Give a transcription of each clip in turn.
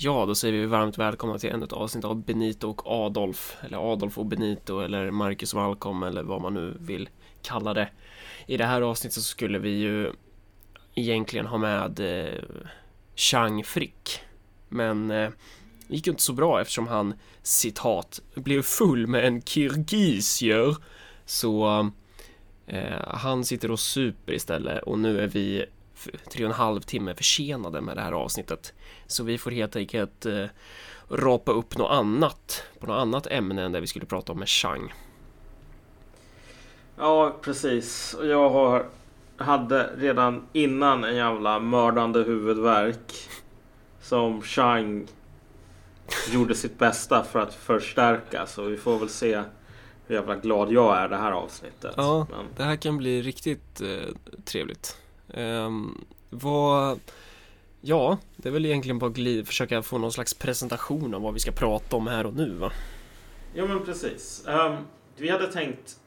Ja, då säger vi varmt välkomna till ännu ett avsnitt av Benito och Adolf Eller Adolf och Benito eller Marcus och Malcolm eller vad man nu vill kalla det. I det här avsnittet så skulle vi ju egentligen ha med eh, Chang Frick. Men eh, det gick ju inte så bra eftersom han citat blev full med en kirgisier Så eh, han sitter och super istället och nu är vi tre och en halv timme försenade med det här avsnittet. Så vi får helt enkelt eh, rapa upp något annat på något annat ämne än det vi skulle prata om med Chang. Ja, precis. Jag har, hade redan innan en jävla mördande huvudvärk som Chang gjorde sitt bästa för att förstärka. Så vi får väl se hur jävla glad jag är det här avsnittet. Ja, Men... det här kan bli riktigt eh, trevligt. Um, vad... Ja, det är väl egentligen bara att försöka få någon slags presentation av vad vi ska prata om här och nu va? Ja men precis. Um, vi hade tänkt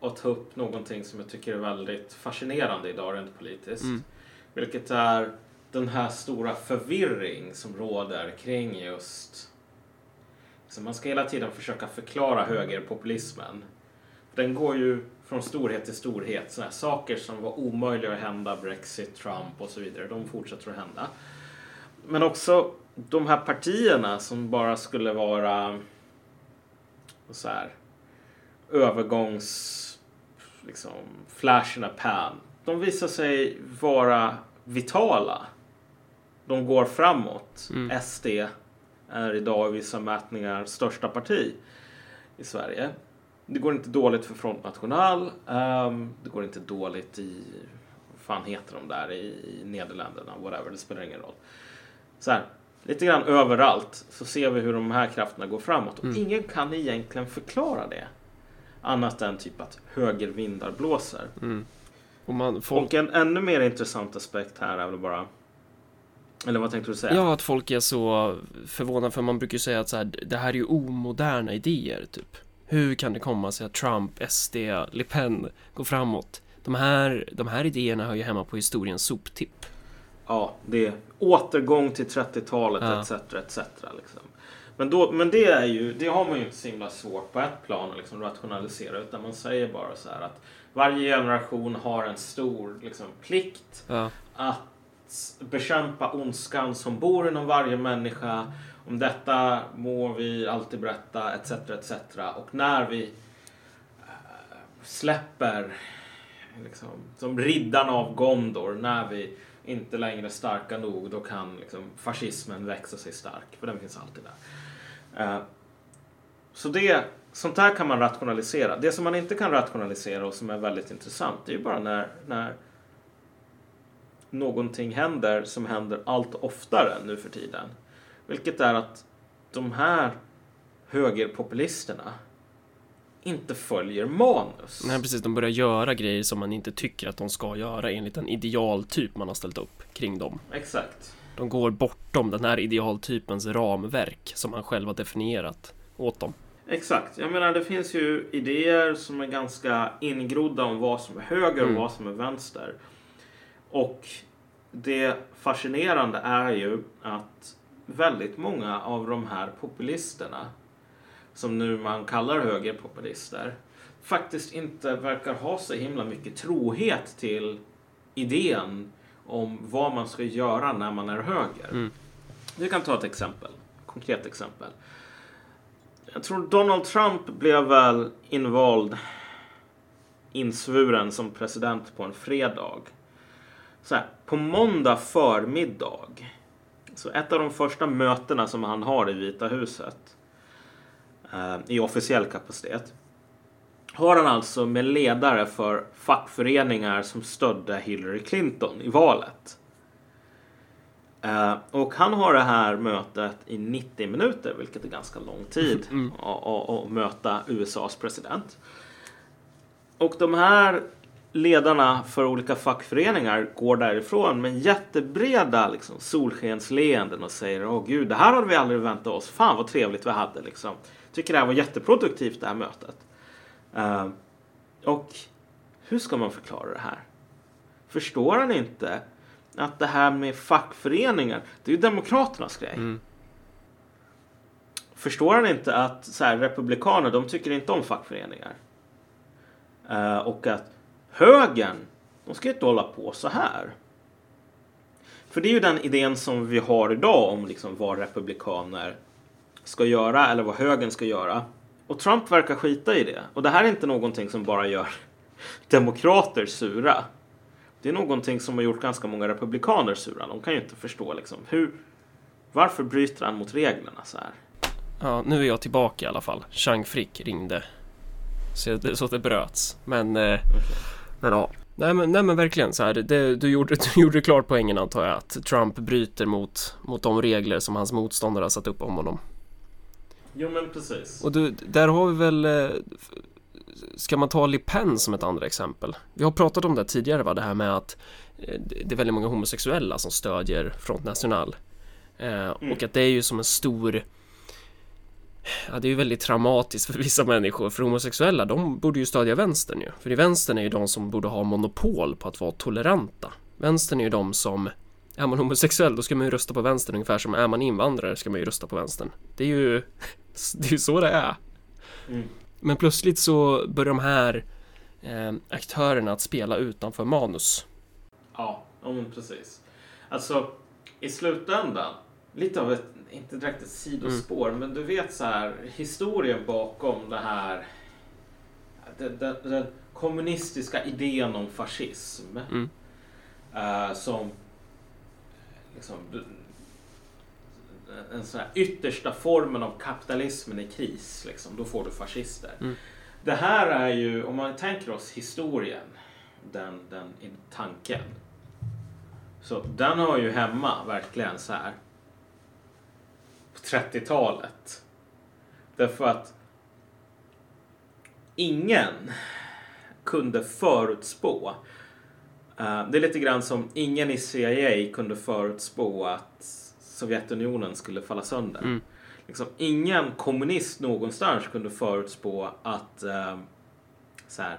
att ta upp någonting som jag tycker är väldigt fascinerande idag rent politiskt. Mm. Vilket är den här stora förvirring som råder kring just... Så man ska hela tiden försöka förklara högerpopulismen. Den går ju från storhet till storhet. Sådana saker som var omöjliga att hända, Brexit, Trump och så vidare, de fortsätter att hända. Men också de här partierna som bara skulle vara så här, övergångs liksom, flash in a pan. De visar sig vara vitala. De går framåt. Mm. SD är idag i vissa mätningar största parti i Sverige. Det går inte dåligt för Front National. Um, det går inte dåligt i, vad fan heter de där, i, i Nederländerna, whatever, det spelar ingen roll. Så här, lite grann överallt så ser vi hur de här krafterna går framåt och mm. ingen kan egentligen förklara det. Annat än typ att högervindar blåser. Mm. Och, man, folk... och en ännu mer intressant aspekt här är väl bara eller vad tänkte du säga? Ja, att folk är så förvånade för man brukar ju säga att så här, det här är ju omoderna idéer typ. Hur kan det komma sig att Trump, SD, Le Pen går framåt? De här, de här idéerna hör ju hemma på historiens soptipp. Ja, det är återgång till 30-talet ja. etc. etc. Liksom. Men, då, men det, är ju, det har man ju inte så himla svårt på ett plan att liksom rationalisera utan man säger bara så här att varje generation har en stor liksom, plikt ja. att bekämpa ondskan som bor inom varje människa om detta må vi alltid berätta etc. etc. Och när vi eh, släpper liksom, som riddarna av Gondor, när vi inte längre är starka nog, då kan liksom, fascismen växa sig stark. För den finns alltid där. Eh, så det, sånt här kan man rationalisera. Det som man inte kan rationalisera och som är väldigt intressant, det är ju bara när, när någonting händer som händer allt oftare nu för tiden. Vilket är att de här högerpopulisterna inte följer manus. Nej precis, de börjar göra grejer som man inte tycker att de ska göra enligt en idealtyp man har ställt upp kring dem. Exakt. De går bortom den här idealtypens ramverk som man själv har definierat åt dem. Exakt. Jag menar det finns ju idéer som är ganska ingrodda om vad som är höger och mm. vad som är vänster. Och det fascinerande är ju att väldigt många av de här populisterna som nu man kallar högerpopulister faktiskt inte verkar ha så himla mycket trohet till idén om vad man ska göra när man är höger. Mm. Vi kan ta ett exempel. Konkret exempel. Jag tror Donald Trump blev väl invald insvuren som president på en fredag. Så här, på måndag förmiddag så ett av de första mötena som han har i Vita huset eh, i officiell kapacitet har han alltså med ledare för fackföreningar som stödde Hillary Clinton i valet. Eh, och han har det här mötet i 90 minuter, vilket är ganska lång tid mm. att möta USAs president. Och de här ledarna för olika fackföreningar går därifrån med jättebreda liksom, solskensleenden och säger Åh gud, det här hade vi aldrig väntat oss. Fan vad trevligt vi hade. Liksom. Tycker det här var jätteproduktivt det här mötet. Uh, och hur ska man förklara det här? Förstår han inte att det här med fackföreningar, det är ju Demokraternas grej. Mm. förstår han inte att så här, republikaner, de tycker inte om fackföreningar? Eh, och att högern, de ska inte hålla på så här. För det är ju den idén som vi har idag om liksom vad republikaner ska göra eller vad högern ska göra. Och Trump verkar skita i det. Och det här är inte någonting som bara gör demokrater sura. Det är någonting som har gjort ganska många republikaner sura. De kan ju inte förstå liksom hur, varför bryter han mot reglerna så här? Ja, nu är jag tillbaka i alla fall. Chang Frick ringde. Så det, så det bröts. Men, eh, men ja. Nej men, nej men verkligen så här. Det, du, gjorde, du gjorde klart poängen antar jag. Att Trump bryter mot, mot de regler som hans motståndare har satt upp om honom. Jo men precis. Och du, där har vi väl eh, Ska man ta Le Pen som ett andra exempel? Vi har pratat om det tidigare va, det här med att eh, det är väldigt många homosexuella som stödjer Front National. Eh, Mm. Och att det är ju som en stor Ja, det är ju väldigt traumatiskt för vissa människor. För homosexuella, de borde ju stödja vänstern ju. För i vänstern är ju de som borde ha monopol på att vara toleranta. Vänstern är ju de som är man homosexuell då ska man ju rösta på vänstern ungefär som är man invandrare ska man ju rösta på vänstern. Det är ju, det är ju så det är. Mm. Men plötsligt så börjar de här eh, aktörerna att spela utanför manus. Ja, ja men precis. Alltså, i slutändan, lite av ett, inte direkt ett sidospår, men du vet så här, historien bakom det här, den, den, den kommunistiska idén om fascism. Mm. eh, som liksom, en sån här yttersta formen av kapitalismen i kris, liksom, då får du fascister. Mm. Det här är ju, om man tänker oss historien, den, den tanken. Så den har ju hemma verkligen så här 30-talet. Därför att ingen kunde förutspå. eh, det är lite grann som ingen i CIA kunde förutspå att Sovjetunionen skulle falla sönder. Mm. Liksom, ingen kommunist någonstans kunde förutspå att eh, så här,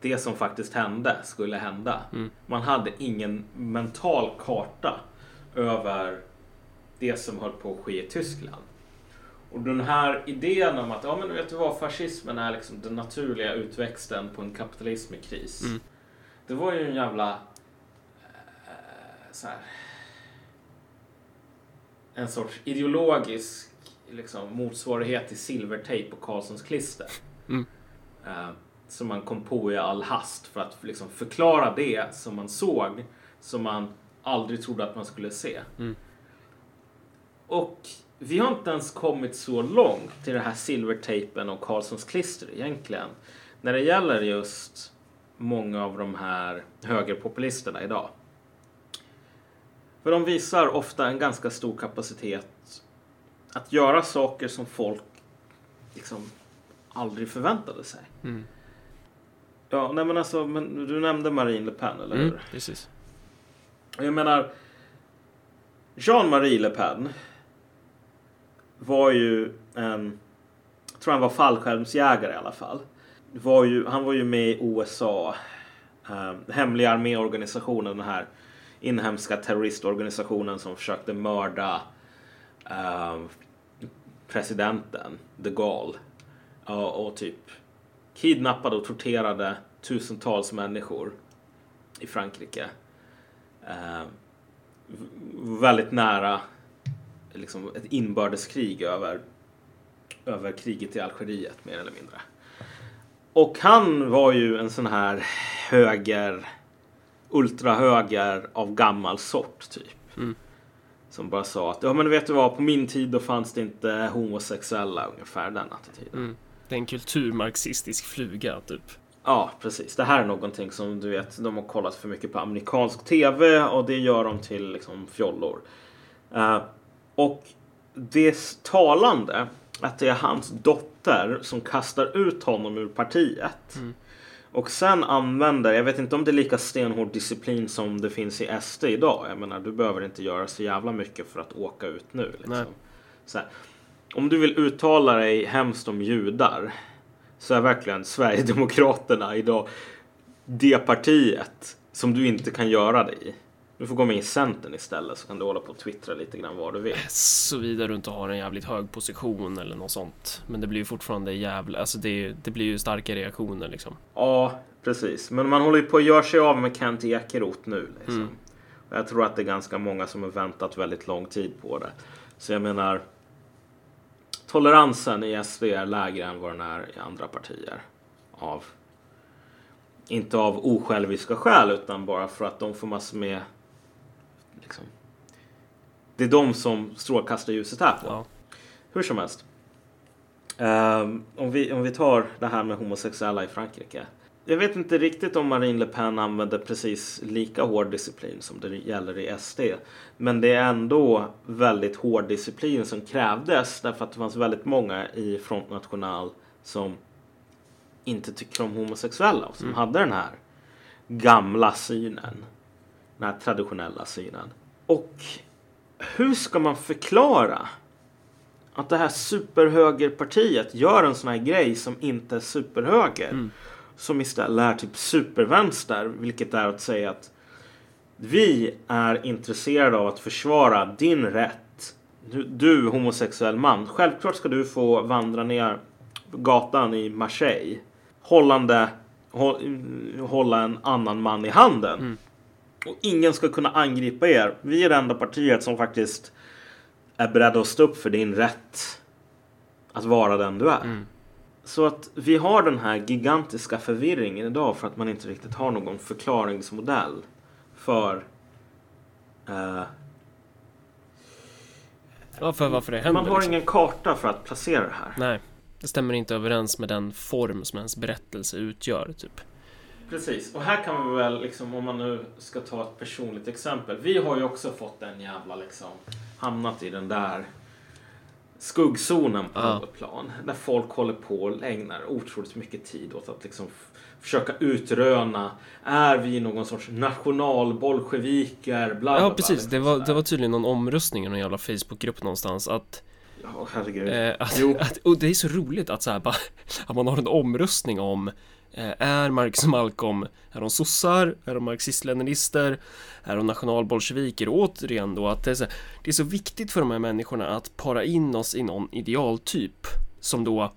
det som faktiskt hände skulle hända. Mm. Man hade ingen mental karta över det som höll på att ske i Tyskland. Och den här idén om att ja, men vet du vad, fascismen är liksom den naturliga utväxten på en kapitalism i kris. Mm. Det var ju en jävla eh, så här, en sorts ideologisk liksom, motsvarighet till silvertejp och Karlssons klister. Mm. Eh, som man kom på i all hast för att liksom, förklara det som man såg som man aldrig trodde att man skulle se. Mm. Och vi har inte ens kommit så långt till det här silvertejpen och Karlssons klister egentligen. När det gäller just många av de här högerpopulisterna idag. För de visar ofta en ganska stor kapacitet att göra saker som folk liksom aldrig förväntade sig. Mm. Ja, nej men alltså, men du nämnde Marine Le Pen, eller hur? Mm, precis. Jag menar, Jean-Marie Le Pen var ju en, jag tror han var fallskärmsjägare i alla fall. Var ju, han var ju med i USA, eh, hemliga arméorganisationen, den här inhemska terroristorganisationen som försökte mörda eh, presidenten, de Gaulle. Och, och typ kidnappade och torterade tusentals människor i Frankrike. Eh, väldigt nära liksom, ett inbördeskrig över, över kriget i Algeriet mer eller mindre. Och han var ju en sån här höger, ultrahöger av gammal sort typ. Mm. Som bara sa att ja men vet du vad, på min tid då fanns det inte homosexuella ungefär den attityden. Mm. Det är en kulturmarxistisk fluga typ. Ja, precis. Det här är någonting som du vet, de har kollat för mycket på amerikansk tv och det gör dem till liksom fjollor. Eh, och det är talande att det är hans dotter som kastar ut honom ur partiet. Mm. Och sen använder, jag vet inte om det är lika stenhård disciplin som det finns i SD idag. Jag menar, du behöver inte göra så jävla mycket för att åka ut nu. Liksom. Så här, om du vill uttala dig hemskt om judar så är verkligen Sverigedemokraterna idag det partiet som du inte kan göra det i. Du får gå med i Centern istället så kan du hålla på och twittra lite grann vad du vill. Såvida du inte har en jävligt hög position eller något sånt. Men det blir ju fortfarande jävla, alltså det, det blir ju starka reaktioner liksom. Ja, precis. Men man håller ju på att göra sig av med Kent Ekeroth nu. Liksom. Mm. Och Jag tror att det är ganska många som har väntat väldigt lång tid på det. Så jag menar, toleransen i SD är lägre än vad den är i andra partier. Av, inte av osjälviska skäl utan bara för att de får massor med... Liksom, det är de som strålkastarljuset är på. Ja. Hur som helst. Ehm, om, vi, om vi tar det här med homosexuella i Frankrike. Jag vet inte riktigt om Marine Le Pen använder precis lika hård disciplin som det gäller i SD. Men det är ändå väldigt hård disciplin som krävdes därför att det fanns väldigt många i Front National som inte tycker om homosexuella och som hade den här gamla synen. Den här traditionella synen. Och hur ska man förklara att det här superhögerpartiet gör en sån här grej som inte är superhöger. Som istället är typ supervänster, vilket är att säga att vi är intresserade av att försvara din rätt. Du, du homosexuell man, självklart ska du få vandra ner gatan i Marseille hållande, håll, hålla en annan man i handen. Och ingen ska kunna angripa er. Vi är det enda partiet som faktiskt är beredda att stå upp för din rätt att vara den du är. Så att vi har den här gigantiska förvirringen idag för att man inte riktigt har någon förklaringsmodell för eh, Varför, varför det händer Man har liksom. ingen karta för att placera det här. Nej, det stämmer inte överens med den form som ens berättelse utgör typ. Precis, och här kan vi väl liksom om man nu ska ta ett personligt exempel. Vi har ju också fått en jävla liksom hamnat i den där skuggzonen på Ja. plan. Där folk håller på och ägnar otroligt mycket tid åt att liksom försöka utröna. Är vi någon sorts nationalbolsjeviker? Bla, bla, Ja, precis. Det var, det var tydligen någon omröstning i någon jävla Facebookgrupp någonstans att, Ja, herregud. eh, att, att och det är så roligt att så här bara, att man har en omröstning om är Marcus Malcolm, är de sossar, är de marxist-leninister, är de nationalbolsjeviker? Och återigen då att det är, så, det är så viktigt för de här människorna att para in oss i någon idealtyp som då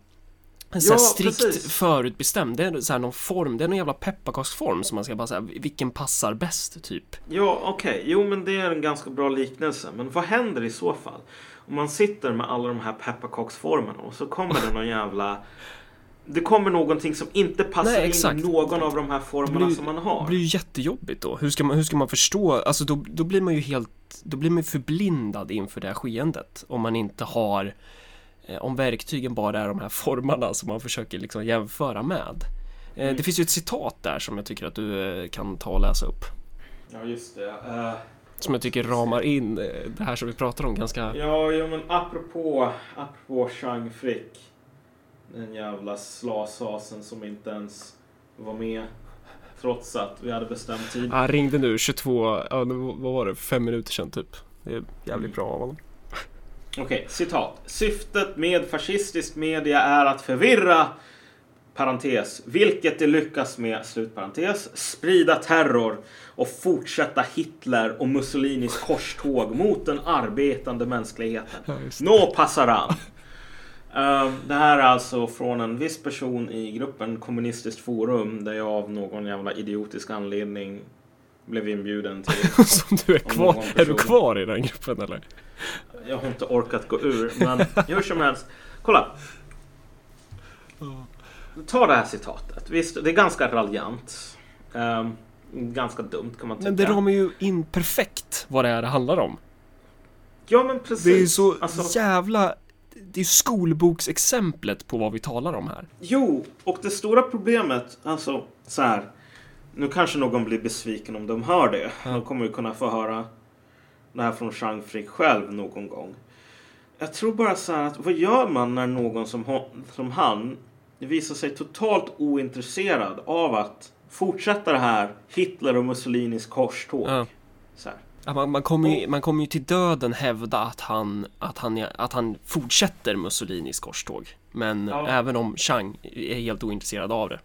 här Ja, strikt precis. förutbestämd. Det är så här någon form, det är någon jävla pepparkaksform som man ska bara säga vilken passar bäst typ. Ja, okej. Jo, men det är en ganska bra liknelse. Men vad händer i så fall? Om man sitter med alla de här pepparkaksformerna och så kommer det någon jävla... Det kommer någonting som inte passar Nej, in i någon av de här formerna som man Det har. blir ju jättejobbigt då. Hur ska man, hur ska man förstå? Alltså då, då blir man ju helt, då blir man förblindad inför det här skeendet. Om man inte har, eh, om verktygen bara är de här formarna som man försöker liksom jämföra med. Eh, Mm. Det finns ju ett citat där som jag tycker att du eh, kan ta och läsa upp. Ja, just det. Eh, Som jag tycker ramar in det här som vi pratar om ganska... ja, ja, men apropå, apropå Chang Frick. Den jävla slasasen som inte ens var med. Trots att vi hade bestämt tid. Han ringde nu 22, ja, vad var det, fem minuter sedan typ. Det är jävligt bra av honom. Okej, citat. Syftet med fascistisk media är att förvirra parentes, vilket det lyckas med, slutparentes, sprida terror och fortsätta Hitler och Mussolinis korståg mot den arbetande mänskligheten. Ja. Nå passaran. Uh, det här är alltså från en viss person i gruppen Kommunistiskt forum där jag av någon jävla idiotisk anledning blev inbjuden till. Som du är kvar, är du kvar i den gruppen eller? Jag har inte orkat gå ur, men hur som helst. Kolla. Ta det här citatet. Visst, det är ganska raljant. Ehm, ganska dumt kan man tycka. Men det ramar ju in perfekt vad det är det handlar om. Ja, men precis. Det är ju så Alltså- jävla... Det är skolboksexemplet på vad vi talar om här. Jo, och det stora problemet, alltså så här. Nu kanske någon blir besviken om de hör det. Ja. De kommer ju kunna få höra det här från Chang Frick själv någon gång. Jag tror bara så här att vad gör man när någon som, som han visar sig totalt ointresserad av att fortsätta det här Hitler och Mussolinis korståg. Ja. Så här. Man, man, kommer ju, man kommer ju till döden hävda att han, att han, att han fortsätter Mussolinis korståg. Men Ja. även om Chang är helt ointresserad av det.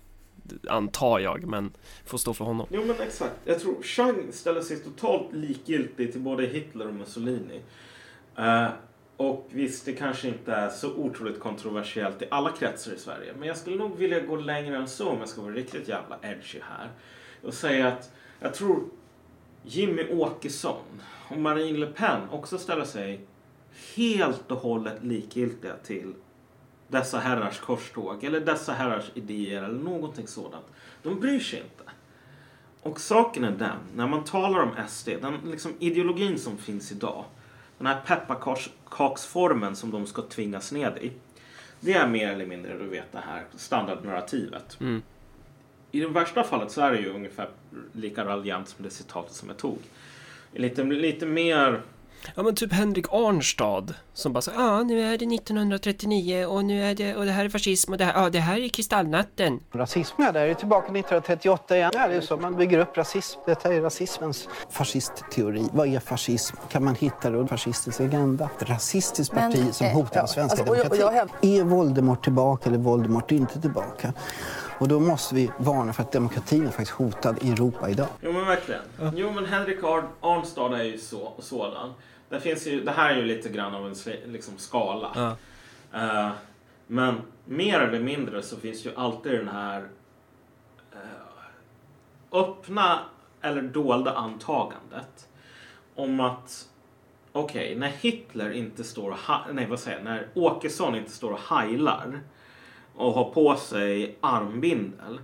antar jag, men får stå för honom. Jo men exakt. Jag tror Chang ställer sig totalt likgiltig till både Hitler och Mussolini. Eh, och visst, det kanske inte är så otroligt kontroversiellt i alla kretsar i Sverige. Men jag skulle nog vilja gå längre än så om jag ska vara riktigt jävla edgy här. Och säga att jag tror Jimmy Åkesson och Marine Le Pen också ställer sig helt och hållet likgiltiga till dessa herrars korståg eller dessa herrars idéer eller någonting sådant. De bryr sig inte. Och saken är den, när man talar om SD, den liksom ideologin som finns idag, den här pepparkaksformen som de ska tvingas ned i. Det är mer eller mindre, du vet, det här standardnarrativet. Mm. I det värsta fallet så är det ju ungefär lika raljant som det citatet som jag tog. Lite, lite mer Ja men typ Henrik Arnstad som bara så ja ah, nu är det 1939 och nu är det och det här är fascism och det här, ja ah, det här är kristallnatten. Rasism är där, tillbaka 1938 igen. Ja, det är så man bygger upp rasism. Detta är rasismens fascistteori. Vad är fascism? Kan man hitta det? Fascistisk agenda. Ett rasistiskt parti men, som eh, hotar den svenska alltså, demokratin. Är Voldemort tillbaka eller Voldemort inte tillbaka? Och då måste vi varna för att demokratin är faktiskt hotad i Europa idag. Jo men verkligen. Ja. Jo men Henrik Arnstad är ju så, sådan. Det, finns ju, det här är ju lite grann av en liksom, skala. Ja. Uh, men mer eller mindre så finns ju alltid den här uh, öppna eller dolda antagandet om att okej, okay, när Hitler inte står och nej vad säger jag, när Åkesson inte står och heilar och har på sig armbindel.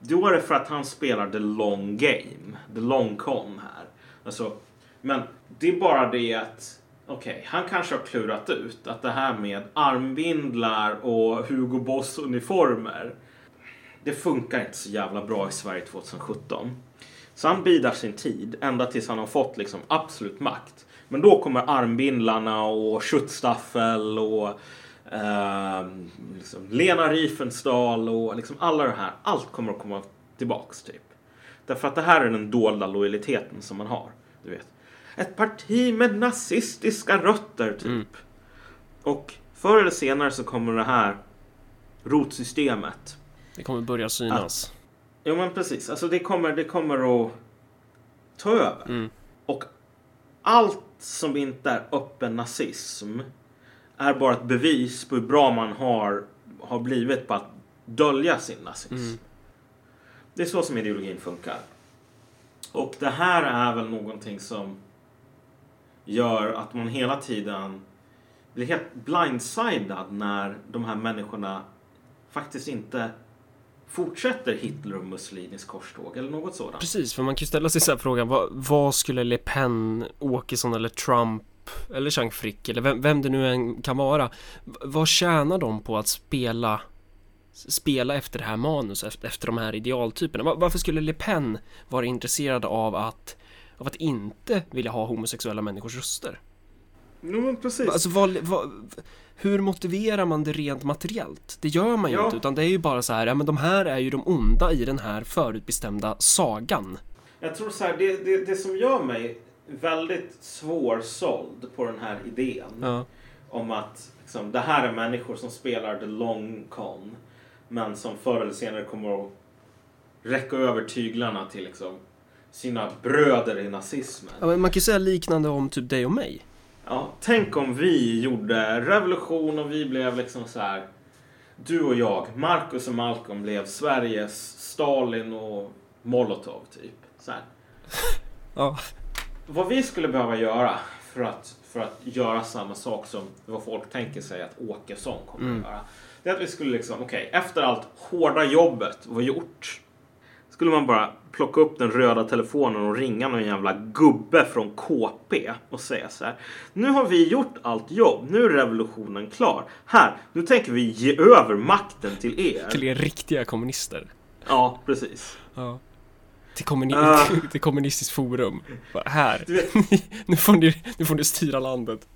Då är det för att han spelar the long game, the long con här. Alltså, men det är bara det att Okej, okay, han kanske har klurat ut att det här med armbindlar och Hugo Boss uniformer det funkar inte så jävla bra i Sverige 2017. Så han bidar sin tid ända tills han har fått liksom absolut makt. Men då kommer armbindlarna och köttstaffel och eh, liksom Lena Riefenstahl och liksom alla det här. Allt kommer att komma tillbaks typ. Därför att det här är den dolda lojaliteten som man har. Du vet. Ett parti med nazistiska rötter typ. Mm. Och förr eller senare så kommer det här rotsystemet. Det kommer börja synas. Att, jo men precis. Alltså det kommer, det kommer att ta över. Mm. Och allt som inte är öppen nazism är bara ett bevis på hur bra man har, har blivit på att dölja sin nazism. Mm. Det är så som ideologin funkar. Och det här är väl någonting som gör att man hela tiden blir helt blindsidad när de här människorna faktiskt inte fortsätter Hitler och Mussolinis korståg eller något sådant. Precis, för man kan ju ställa sig så här frågan, vad, vad skulle Le Pen, Åkesson eller Trump eller Chang Frick eller vem, vem det nu än kan vara Vad tjänar de på att spela spela efter det här manus, efter, de här idealtyperna? Var, varför skulle Le Pen vara intresserad av att av att inte vilja ha homosexuella människors röster? Jo, men precis. Alltså, vad, vad, hur motiverar man det rent materiellt? Det gör man ju ja. inte, utan det är ju bara så här, ja men de här är ju de onda i den här förutbestämda sagan. Jag tror så här, det, det, det som gör mig väldigt svårsåld på den här idén ja. om att liksom, det här är människor som spelar the long con men som förr eller senare kommer att räcka över tyglarna till liksom, sina bröder i nazismen. Ja, man kan ju säga liknande om typ dig och mig. Ja, tänk om vi gjorde revolution och vi blev liksom så här. Du och jag, Marcus och Malcolm blev Sveriges Stalin och Molotov typ. Så här. ja. Vad vi skulle behöva göra för att, för att göra samma sak som vad folk tänker sig att Åkesson kommer mm. att göra. Det är att vi skulle liksom, okej, okay, efter allt hårda jobbet var gjort skulle man bara plocka upp den röda telefonen och ringa någon jävla gubbe från KP och säga så här. Nu har vi gjort allt jobb. Nu är revolutionen klar. Här, nu tänker vi ge över makten till er. Till er riktiga kommunister. Ja, precis. Ja. Till, kommuni uh. till kommunistiskt forum. Här, nu, får ni, nu får ni styra landet.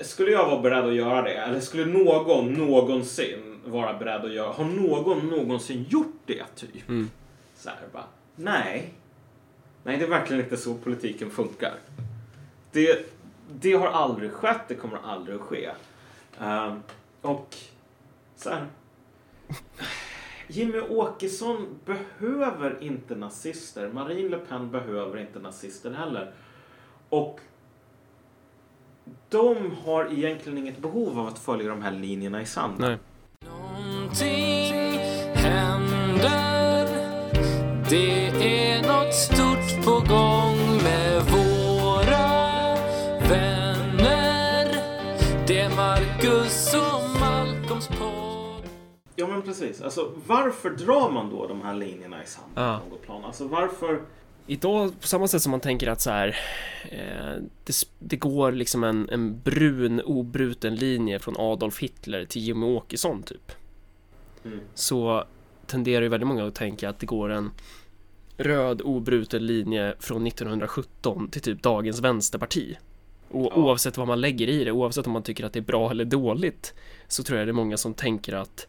Skulle jag vara beredd att göra det? Eller skulle någon någonsin vara beredd att göra? Har någon någonsin gjort det, typ? Mm. Så här, bara, nej. Nej, det är verkligen inte så politiken funkar. Det, det har aldrig skett, det kommer aldrig att ske. Um, och så här, Jimmy Åkesson behöver inte nazister. Marine Le Pen behöver inte nazister heller. Och de har egentligen inget behov av att följa de här linjerna i sanden. Nej. Någonting händer Det är något stort på gång Ja men precis. Alltså varför drar man då de här linjerna i sanden Ja. på något plan? Alltså varför? Idag, på samma sätt som man tänker att så här, eh, det, det går liksom en, en brun, obruten linje från Adolf Hitler till Jimmy Åkesson typ. Mm. Så tenderar ju väldigt många att tänka att det går en röd, obruten linje från 1917 till typ dagens vänsterparti. Och Ja. oavsett vad man lägger i det, oavsett om man tycker att det är bra eller dåligt, så tror jag det är många som tänker att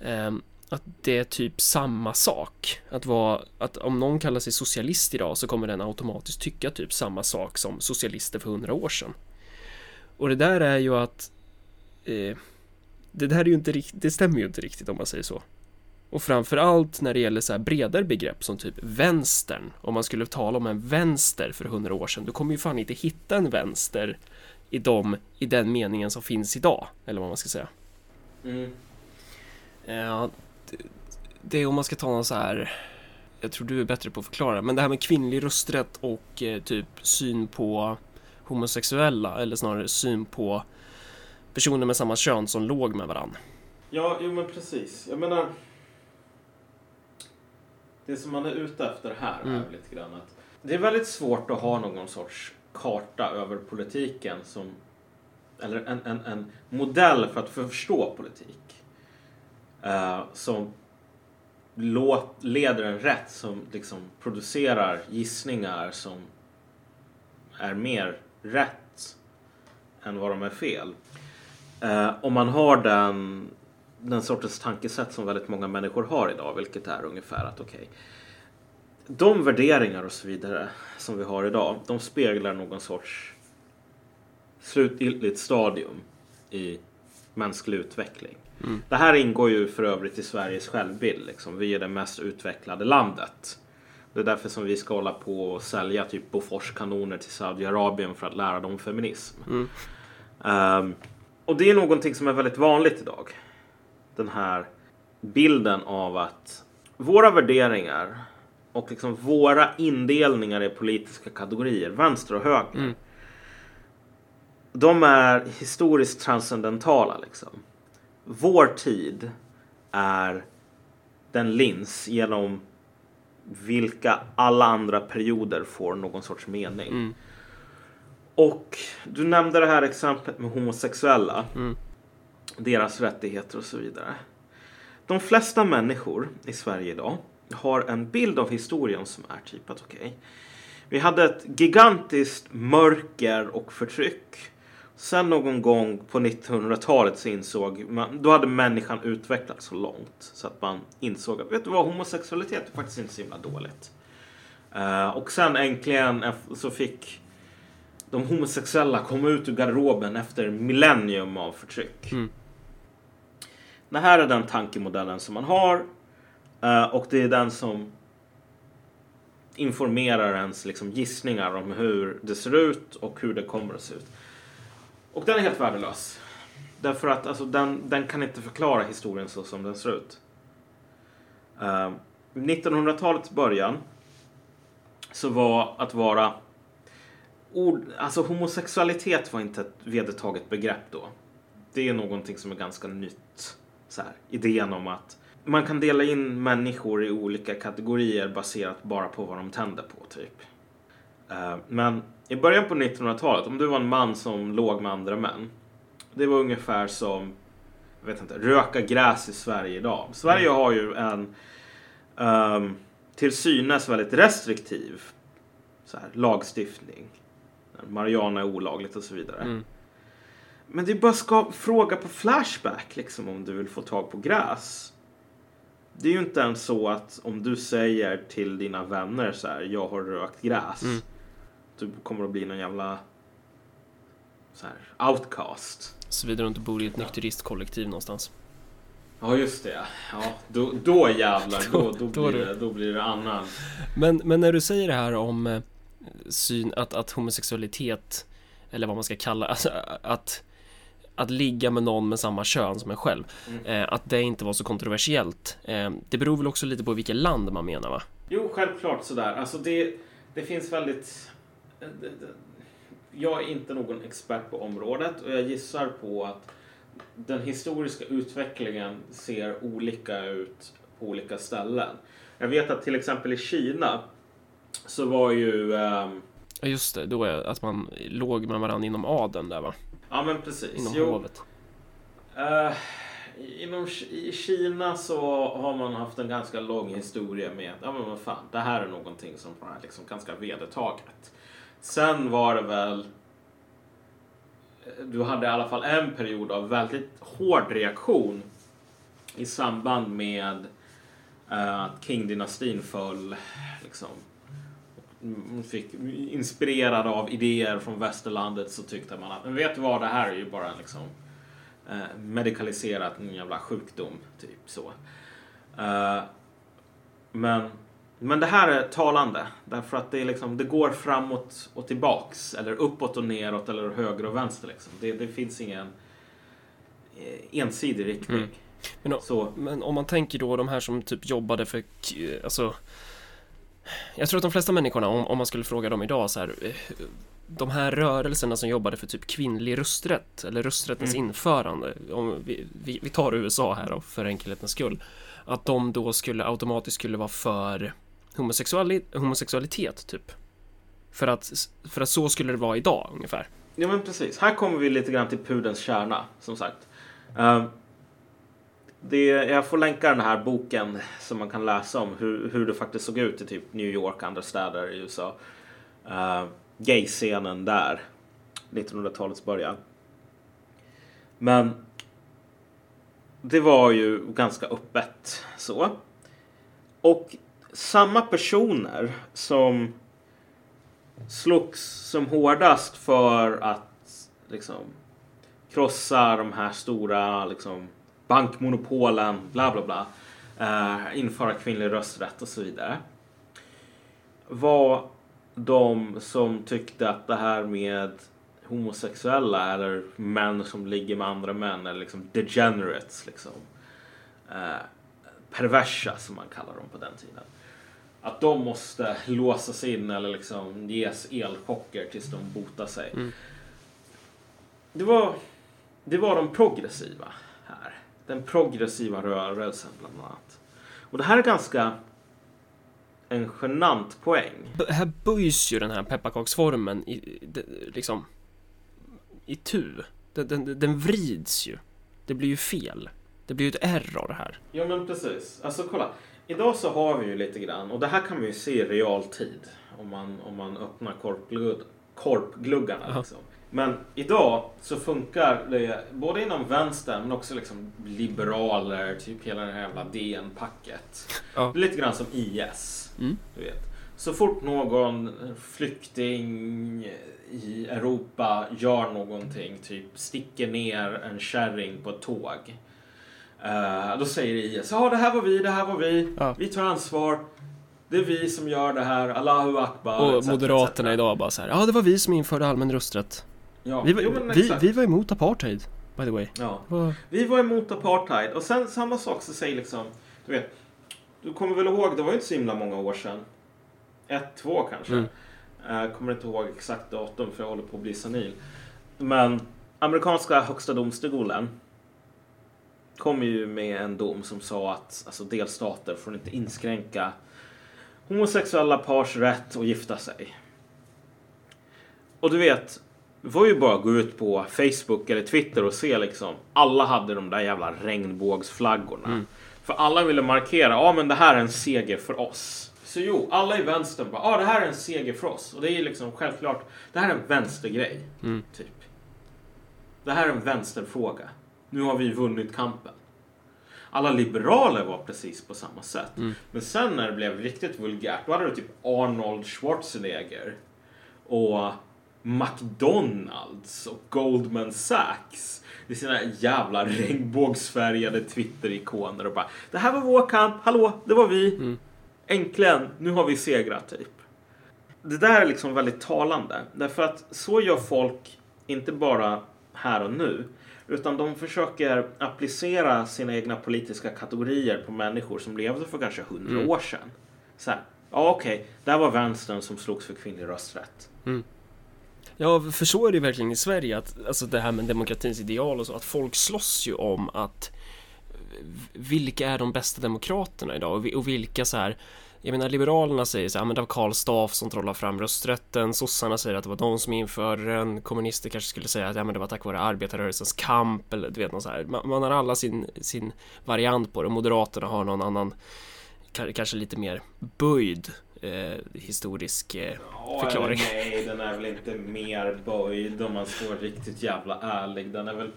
Ehm, att det är typ samma sak. Att, vara, att om någon kallar sig socialist idag så kommer den automatiskt tycka typ samma sak som socialister för hundra år sedan. Och det där är ju att eh, det där är ju inte riktigt, det stämmer ju inte riktigt om man säger så. Och framförallt när det gäller så här bredare begrepp som typ vänstern. Om man skulle tala om en vänster för hundra år sedan, då kommer ju fan inte hitta en vänster i, dem, i den meningen som finns idag, eller vad man ska säga. Mm. Ja, det, det är om man ska ta någon så här Jag tror du är bättre på att förklara Men det här med kvinnlig rösträtt och eh, typ syn på homosexuella eller snarare syn på personer med samma kön som låg med varann. Ja, jo men precis. Jag menar. Det som man är ute efter här Mm. är lite grann att det är väldigt svårt att ha någon sorts karta över politiken som eller en, en, en modell för att förstå politik eh, som låt, leder en rätt som liksom producerar gissningar som är mer rätt än vad de är fel. Eh, om man har den, den sortens tankesätt som väldigt många människor har idag, vilket är ungefär att okej, de värderingar och så vidare som vi har idag, de speglar någon sorts slutgiltigt stadium i mänsklig utveckling. Mm. Det här ingår ju för övrigt i Sveriges självbild. Liksom. Vi är det mest utvecklade landet. Det är därför som vi ska hålla på och sälja typ Boforskanoner till Saudiarabien för att lära dem feminism. Mm. Ehm, och det är någonting som är väldigt vanligt idag. Den här bilden av att våra värderingar och liksom våra indelningar i politiska kategorier, vänster och höger. Mm. De är historiskt transcendentala liksom. Vår tid är den lins genom vilka alla andra perioder får någon sorts mening. Mm. Och du nämnde det här exemplet med homosexuella. Mm. Deras rättigheter och så vidare. De flesta människor i Sverige idag har en bild av historien som är typ att okej. vi hade ett gigantiskt mörker och förtryck. Sen någon gång på 1900-talet så insåg man, då hade människan utvecklats så långt så att man insåg att vet du vad, homosexualitet är faktiskt inte så himla dåligt. Eh, och sen äntligen så fick de homosexuella komma ut ur garderoben efter millennium av förtryck. Mm. Det här är den tankemodellen som man har eh, och det är den som informerar ens liksom, gissningar om hur det ser ut och hur det kommer att se ut. Och den är helt värdelös. Därför att alltså, den, den kan inte förklara historien så som den ser ut. Ehm, uh, 1900-talets början så var att vara ord, alltså homosexualitet var inte ett vedertaget begrepp då. Det är någonting som är ganska nytt. Så här, idén om att man kan dela in människor i olika kategorier baserat bara på vad de tänder på typ. Eh, men i början på 1900-talet, om du var en man som låg med andra män. Det var ungefär som, jag vet inte, röka gräs i Sverige idag. Sverige har ju en um, till synes väldigt restriktiv så här, lagstiftning. Marijuana är olagligt och så vidare. Mm. Men det är bara ska fråga på Flashback liksom om du vill få tag på gräs. Det är ju inte ens så att om du säger till dina vänner så här, jag har rökt gräs. Mm. Du kommer att bli någon jävla så här, outcast. Såvida du inte bor i ett nykteristkollektiv någonstans. Ja, just det. Ja, då, då jävlar. Då, då, Då- blir, det, då blir det annan. Men, men när du säger det här om eh, syn, att, att homosexualitet, eller vad man ska kalla alltså, att, att ligga med någon med samma kön som en själv, eh, att det inte var så kontroversiellt. Eh, det beror väl också lite på vilket land man menar va? Jo, självklart sådär. Alltså det, det finns väldigt... det- Jag är inte någon expert på området och jag gissar på att den historiska utvecklingen ser olika ut på olika ställen. Jag vet att till exempel i Kina så var ju... Ja just det, då är att man låg med varandra inom adeln där va? ja, men precis. Inom Jo, hovet. Eh, inom, I Kina så har man haft en ganska lång historia med ja men vad fan, det här är någonting som är liksom ganska vedertaget. Sen var det väl du hade i alla fall en period av väldigt hård reaktion i samband med eh, att King-dynastin föll. Liksom, fick, inspirerad av idéer från västerlandet så tyckte man att men vet du vad, det här är ju bara en liksom, eh, medikaliserat en jävla sjukdom. Typ så. Eh, men, men det här är talande. Därför att det, är liksom, det går framåt och tillbaks. Eller uppåt och neråt eller höger och vänster. Liksom. Det, det finns ingen eh, ensidig riktning. Mm. Men, o- men om man tänker då de här som typ jobbade för, alltså Jag tror att de flesta människorna, om, om man skulle fråga dem idag så här eh, De här rörelserna som jobbade för typ kvinnlig rösträtt eller rösträttens Mm. införande om vi, vi, vi tar USA här då för enkelhetens skull Att de då skulle automatiskt skulle vara för homosexuali, homosexualitet typ för att, för att så skulle det vara idag ungefär Ja men precis. Här kommer vi lite grann till pudelns kärna, som sagt. Uh, det, jag får länka den här boken som man kan läsa om hur, hur det faktiskt såg ut i typ New York och andra städer i USA. Uh, ehm, Gay-scenen där, 1900-talets början. Men det var ju ganska öppet så. Och samma personer som slogs som hårdast för att liksom krossa de här stora liksom, bankmonopolen, bla bla bla. Eh, införa kvinnlig rösträtt och så vidare. Var de som tyckte att det här med homosexuella eller män som ligger med andra män eller liksom degenerates liksom. Eh, perversa som man kallar dem på den tiden att de måste låsas in eller liksom ges elchocker tills de botar sig. Mm. Det, var, det var de progressiva här. Den progressiva rörelsen bland annat. Och det här är ganska en genant poäng. B- här böjs ju den här pepparkaksformen i, det, liksom i tu. Den, den, den vrids ju. Det blir ju fel. Det blir ju ett error här. Ja men precis. Alltså kolla. Idag så har vi ju lite grann och det här kan man ju se i realtid om man, om man öppnar korpglugg, korpgluggarna. Liksom. Men idag så funkar det både inom vänstern men också liksom liberaler, typ hela det här jävla DN-packet. Är lite grann som IS. Mm. Du vet. Så fort någon flykting i Europa gör någonting, typ sticker ner en kärring på ett tåg. Eh, då säger IS, ja det här var vi, det här var vi, Ja. vi tar ansvar. Det är vi som gör det här, Allahu Akbar. Och etc, Moderaterna etc. idag bara så här. Ja, det var vi som införde allmän rösträtt. Ja. Vi, var- jo, vi, vi var emot apartheid, by the way. Ja. Vad- Vi var emot apartheid och sen samma sak så säger liksom, du vet, du kommer väl ihåg, det var ju inte så himla många år sedan. Ett, två kanske. Mm. Jag kommer inte ihåg exakt datum för jag håller på att bli senil. Men amerikanska högsta domstolen kom ju med en dom som sa att alltså, delstater får inte inskränka homosexuella pars rätt att gifta sig. Och du vet, det var ju bara att gå ut på Facebook eller Twitter och se liksom. Alla hade de där jävla regnbågsflaggorna. Mm. För alla ville markera, ja men det här är en seger för oss. Så jo, alla i vänstern bara, ja det här är en seger för oss. Och det är ju liksom självklart, det här är en vänstergrej. Mm. Typ. Det här är en vänsterfråga. Nu har vi vunnit kampen. Alla liberaler var precis på samma sätt. Mm. Men sen när det blev riktigt vulgärt, då hade du typ Arnold Schwarzenegger och McDonalds och Goldman Sachs i sina jävla regnbågsfärgade Twitter-ikoner och bara Det här var vår kamp, hallå, det var vi. Mm. Äntligen, nu har vi segrat typ. Det där är liksom väldigt talande. Därför att så gör folk inte bara här och nu. Utan de försöker applicera sina egna politiska kategorier på människor som levde för kanske hundra Mm. år sedan. Så här, ja okej, där var vänstern som slogs för kvinnlig rösträtt. Ja, för så är det verkligen i Sverige att alltså det här med demokratins ideal och så att folk slåss ju om att vilka är de bästa demokraterna idag och vilka så här jag menar Liberalerna säger så här, "Ja, men det var Karl Staff som trollade fram rösträtten Sossarna säger att det var de som införde den Kommunister kanske skulle säga att ja, men det var tack vare arbetarrörelsens kamp eller du vet något så här man, man har alla sin, sin variant på det Moderaterna har någon annan ka- kanske lite mer böjd eh, historisk eh, Ja, Förklaring. nej, den är väl inte mer böjd om man ska vara riktigt jävla ärlig. Den är väl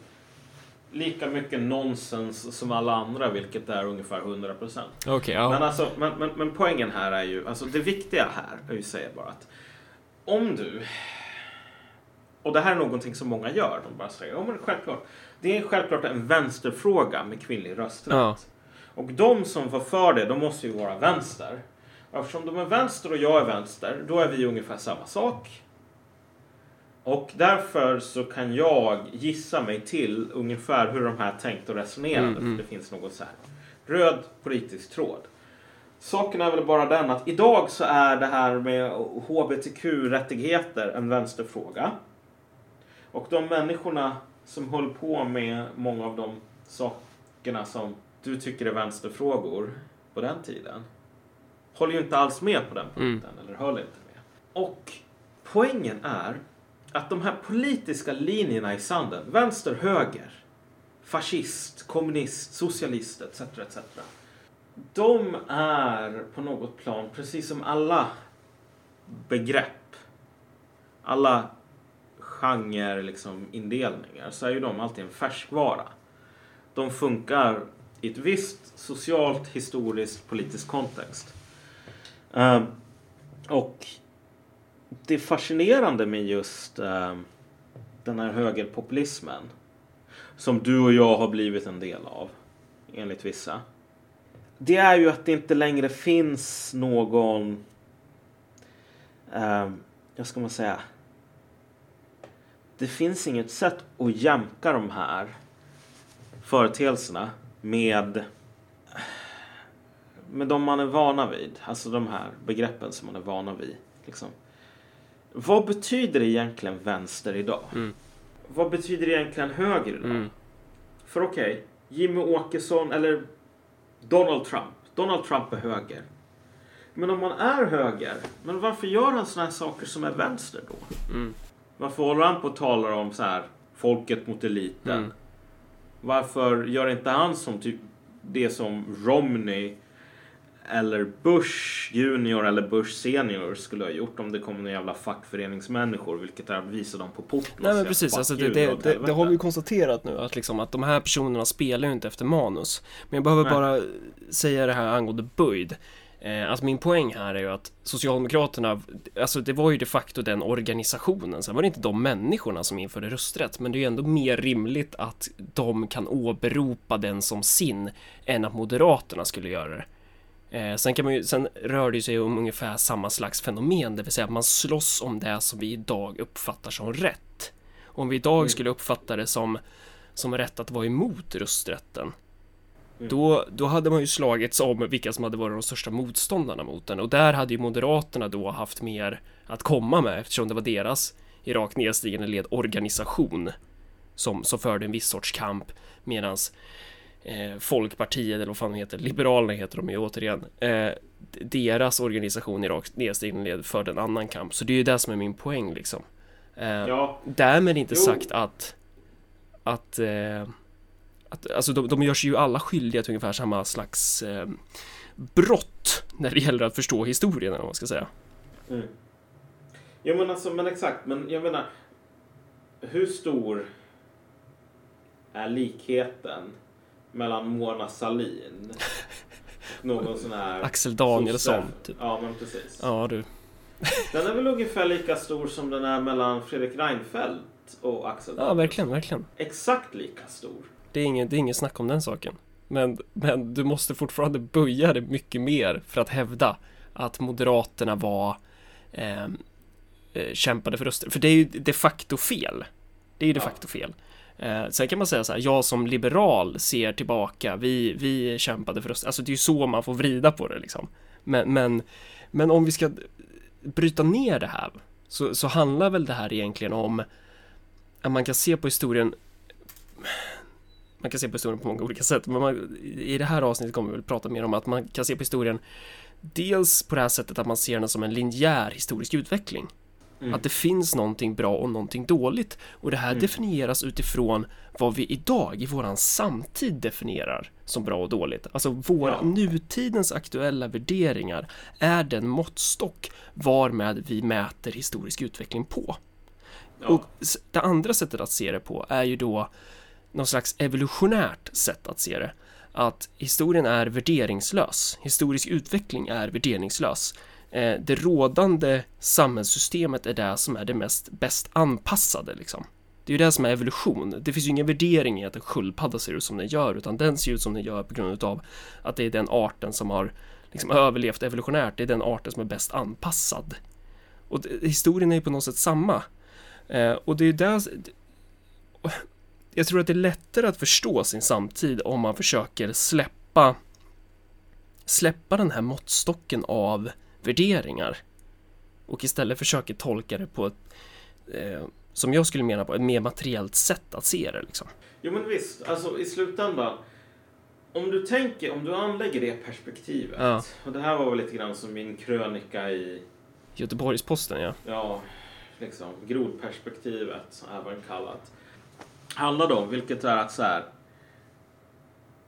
lika mycket nonsens som alla andra, vilket är ungefär 100 procent. Okej, ja Men, alltså, men, men, men poängen här är ju, alltså det viktiga här är ju säga bara att om du, och det här är någonting som många gör, de bara säger, ja men självklart, det är självklart en vänsterfråga med kvinnlig rösträtt. Ja. Och de som var för det, de måste ju vara vänster. Eftersom de är vänster och jag är vänster, då är vi ungefär samma sak. Och därför så kan jag gissa mig till ungefär hur de här tänkt och resonerade. Mm, mm. För det finns något så här röd politisk tråd. Saken är väl bara den att idag så är det här med hbtq-rättigheter en vänsterfråga. Och de människorna som höll på med många av de sakerna som du tycker är vänsterfrågor på den tiden håller ju inte alls med på den punkten, eller höll inte med. Och poängen är att de här politiska linjerna i sanden, vänster, höger, fascist, kommunist, socialist etc. etc. De är på något plan, precis som alla begrepp, alla genre liksom indelningar, så är ju de alltid en färskvara. De funkar i ett visst socialt, historiskt, politiskt kontext. Ehm, och det är fascinerande med just eh, den här högerpopulismen som du och jag har blivit en del av, enligt vissa. Det är ju att det inte längre finns någon, eh, vad ska man säga, det finns inget sätt att jämka de här företeelserna med med de man är vana vid. Alltså de här begreppen som man är vana vid. Liksom. Vad betyder egentligen vänster idag? Mm. Vad betyder egentligen höger idag? Mm. För okej, Jimmy Åkesson eller Donald Trump. Donald Trump är höger. Men om man är höger, men varför gör han såna här saker som är vänster då? Mm. Varför håller han på och talar om så här folket mot eliten? Mm. Varför gör inte han som typ det som Romney eller Bush junior eller Bush senior skulle ha gjort om det kom några jävla fackföreningsmänniskor, vilket är att visa dem på porten Nej men precis, "Fuck alltså det, det, det, det helvete." har vi ju konstaterat nu att liksom att de här personerna spelar ju inte efter manus. Men jag behöver Nej. bara säga det här angående böjd. Eh, Att min poäng här är ju att Socialdemokraterna, alltså det var ju de facto den organisationen. Sen var det inte de människorna som införde rösträtt Men det är ju ändå mer rimligt att de kan åberopa den som sin Än att Moderaterna skulle göra det Eh, sen, kan man ju, sen rör det sig om ungefär samma slags fenomen, det vill säga att man slåss om det som vi idag uppfattar som rätt. Om vi idag skulle uppfatta det som, som rätt att vara emot rösträtten, då, då hade man ju slagits om vilka som hade varit de största motståndarna mot den. Och där hade ju Moderaterna då haft mer att komma med eftersom det var deras i rakt nedstigande led organisation som, som förde en viss sorts kamp. Medans eh, Folkpartiet eller vad fan heter, Liberalerna heter de ju återigen eh, deras organisation i nedstigande led förde en annan kamp så det är ju det som är min poäng liksom eh, Ja, Därmed inte Jo. sagt att att, eh, att alltså de, de gör sig ju alla skyldiga till ungefär samma slags eh, brott när det gäller att förstå historien eller vad man ska säga. Mm. Ja men alltså, men exakt. Men jag menar, hur stor är likheten mellan Mona Sahlin och någon sån här... Axel Danielsson. Typ. Ja, men precis. Ja du. Den är väl ungefär lika stor som den är mellan Fredrik Reinfeldt och Axel Ja, verkligen, verkligen. Exakt lika stor. Det är inget, det är inget snack om den saken. Men, men du måste fortfarande böja det mycket mer för att hävda att Moderaterna var eh, eh, kämpade för röster. För det är ju de facto fel. Det är ju de facto fel. Eh, sen kan man säga så här, jag som liberal ser tillbaka, vi, vi kämpade för oss. Alltså det är ju så man får vrida på det liksom. Men, men, men om vi ska bryta ner det här så, så handlar väl det här egentligen om att man kan se på historien man kan se på historien på många olika sätt, men man, i det här avsnittet kommer vi väl prata mer om att man kan se på historien dels på det här sättet att man ser den som en linjär historisk utveckling. Mm. Att det finns någonting bra och någonting dåligt och det här mm. definieras utifrån vad vi idag i våran samtid definierar som bra och dåligt. Alltså våra ja. nutidens aktuella värderingar är den måttstock varmed vi mäter historisk utveckling på. Ja. Och det andra sättet att se det på är ju då någon slags evolutionärt sätt att se det. Att historien är värderingslös. Historisk utveckling är värderingslös. Eh, det rådande samhällssystemet är det som är det mest bäst anpassade liksom. Det är ju det som är evolution. Det finns ju ingen värdering i att en sköldpadda ser ut som den gör, utan den ser ut som den gör på grund av att det är den arten som har liksom överlevt evolutionärt. Det är den arten som är bäst anpassad. Och historien är ju på något sätt samma. Eh, och det är ju där jag tror att det är lättare att förstå sin samtid om man försöker släppa släppa den här måttstocken av värderingar och istället försöker tolka det på ett eh, som jag skulle mena på ett mer materiellt sätt att se det liksom. Jo men visst, alltså i slutändan om du tänker, om du anlägger det perspektivet ja. och det här var väl lite grann som min krönika i Göteborgs-Posten ja. Ja, liksom grodperspektivet även kallat handlar om, vilket är att så här.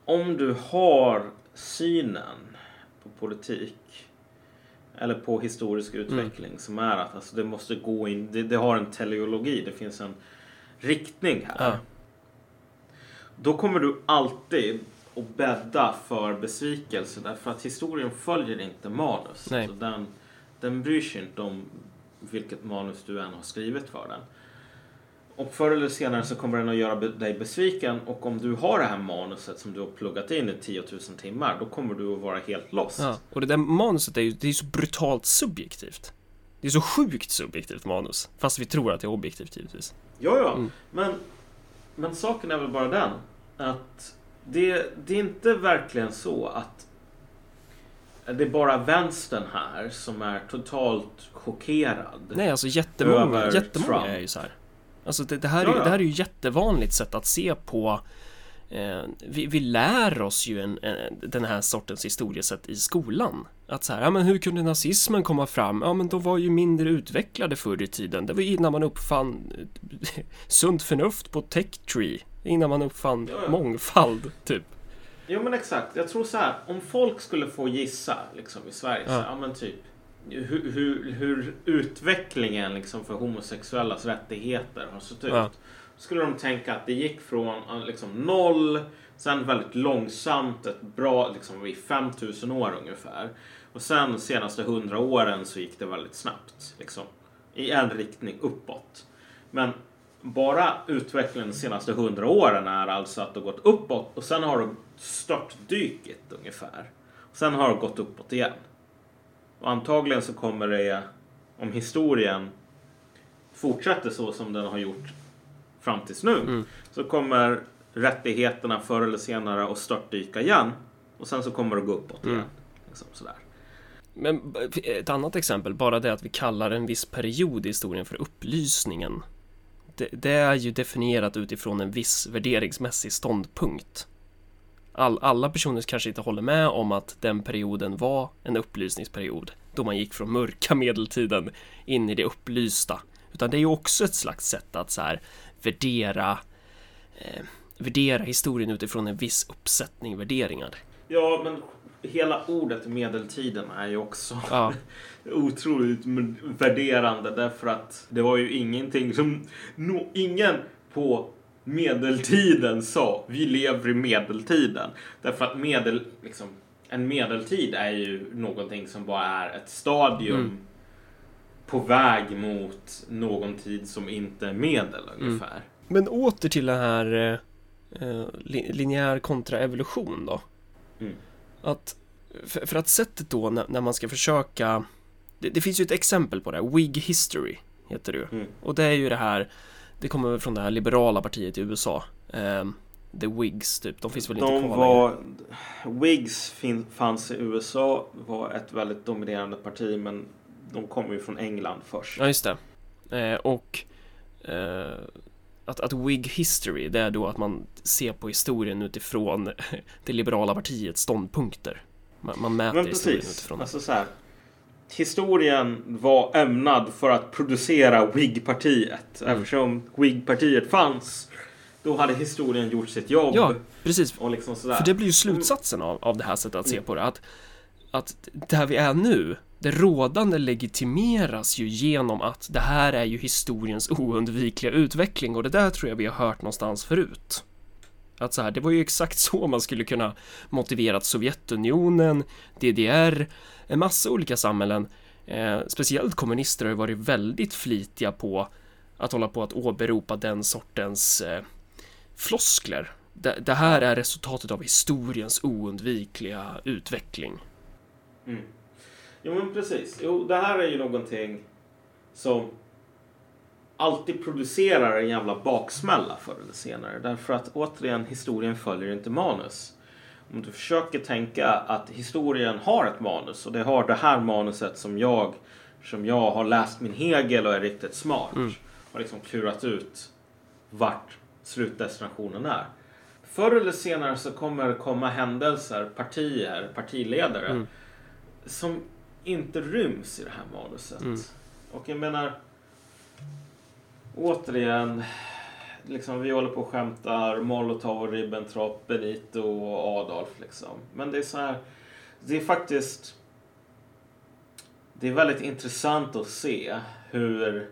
Om du har synen på politik eller på historisk mm. utveckling mm. som är att alltså, det måste gå in, det, det, har en teleologi, det finns en riktning här. Ja. Då kommer du alltid att bädda för besvikelse därför att historien följer inte manus. Nej. Alltså den, den bryr sig inte om vilket manus du än har skrivit för den. Och förr eller senare så kommer den att göra dig besviken och om du har det här manuset som du har pluggat in i 10 000 timmar då kommer du att vara helt lost. Ja, och det där manuset är ju det är så brutalt subjektivt. Det är så sjukt subjektivt manus, fast vi tror att det är objektivt givetvis. Ja, ja, mm. men, men saken är väl bara den att det, det är inte verkligen så att det är bara vänstern här som är totalt chockerad. Nej, alltså jättemånga, jättemånga är ju så här. Alltså det, det här, är, det här är ju jättevanligt sätt att se på eh, vi, vi, lär oss ju en, en, den här sortens historiesätt i skolan. Att så här, ja men hur kunde nazismen komma fram? Ja men de var ju mindre utvecklade förr i tiden. Det var innan man uppfann sunt förnuft på tech tree. Innan man uppfann ja, mångfald, typ. Jo men exakt. Jag tror så här, om folk skulle få gissa liksom i Sverige, så, ja men typ hur, hur, hur utvecklingen liksom för homosexuellas rättigheter har sett ut. Ja. Skulle de tänka att det gick från liksom noll, sen väldigt långsamt, ett bra, liksom i 5000 år ungefär. Och sen de senaste hundra åren så gick det väldigt snabbt. Liksom, I en riktning uppåt. Men bara utvecklingen de senaste hundra åren är alltså att det gått uppåt och sen har det störtdykit ungefär. Sen har det gått uppåt igen. Och antagligen så kommer det, om historien fortsätter så som den har gjort fram tills nu, mm. så kommer rättigheterna förr eller senare att störtdyka igen. Och sen så kommer det gå uppåt mm. igen. Liksom sådär. Men ett annat exempel, bara det att vi kallar en viss period i historien för upplysningen. Det, det är ju definierat utifrån en viss värderingsmässig ståndpunkt all, alla personer kanske inte håller med om att den perioden var en upplysningsperiod då man gick från mörka medeltiden in i det upplysta. Utan det är ju också ett slags sätt att så här värdera, eh, värdera historien utifrån en viss uppsättning värderingar. Ja, men hela ordet medeltiden är ju också ja. otroligt värderande därför att det var ju ingenting som no, ingen på medeltiden sa. Vi lever i medeltiden. Därför att medel, liksom, en medeltid är ju någonting som bara är ett stadium mm. på väg mot någon tid som inte är medel ungefär. Men åter till den här eh, eh, li- linjär kontra evolution då. Mm. Att, för, för att sättet då när, när man ska försöka det, det finns ju ett exempel på det, här, Whig History heter det ju. Mm. Och det är ju det här, det kommer väl från det här liberala partiet i USA. ehm, The Whigs typ, de finns väl inte De kvar var... Whigs fin, fanns i USA, var ett väldigt dominerande parti men de kommer ju från England först. Ja, just det. Eh, och eh, att, att Whig History, det är då att man ser på historien utifrån det liberala partiets ståndpunkter. Man, man mäter Men historien precis. utifrån det. Alltså så här, historien var ämnad för att producera Whig-partiet. Mm. Eftersom Whig-partiet fanns, då hade historien gjort sitt jobb. Ja, precis. Liksom. För det blir ju slutsatsen av, av det här sättet att se på det. Att, att där vi är nu, det rådande legitimeras ju genom att det här är ju historiens oundvikliga utveckling och det där tror jag vi har hört någonstans förut. Att så här, det var ju exakt så man skulle kunna motivera att Sovjetunionen, DDR, en massa olika samhällen, eh, speciellt kommunister har ju varit väldigt flitiga på att hålla på att åberopa den sortens eh, floskler. Det, det här är resultatet av historiens oundvikliga utveckling. Mm. Jo men precis. Jo, det här är ju någonting som alltid producerar en jävla baksmälla förr eller senare. Därför att återigen, historien följer inte manus. Om du försöker tänka att historien har ett manus och det har det här manuset som jag, som jag har läst min Hegel och är riktigt smart. Har liksom klurat ut vart slutdestinationen är. Förr eller senare så kommer det komma händelser, partier, partiledare Mm. som inte ryms i det här manuset. Mm. Och jag menar, återigen, liksom vi håller på och skämtar Molotov, Ribbentrop, Benito och Adolf liksom. Men det är så här, det är faktiskt, det är väldigt intressant att se hur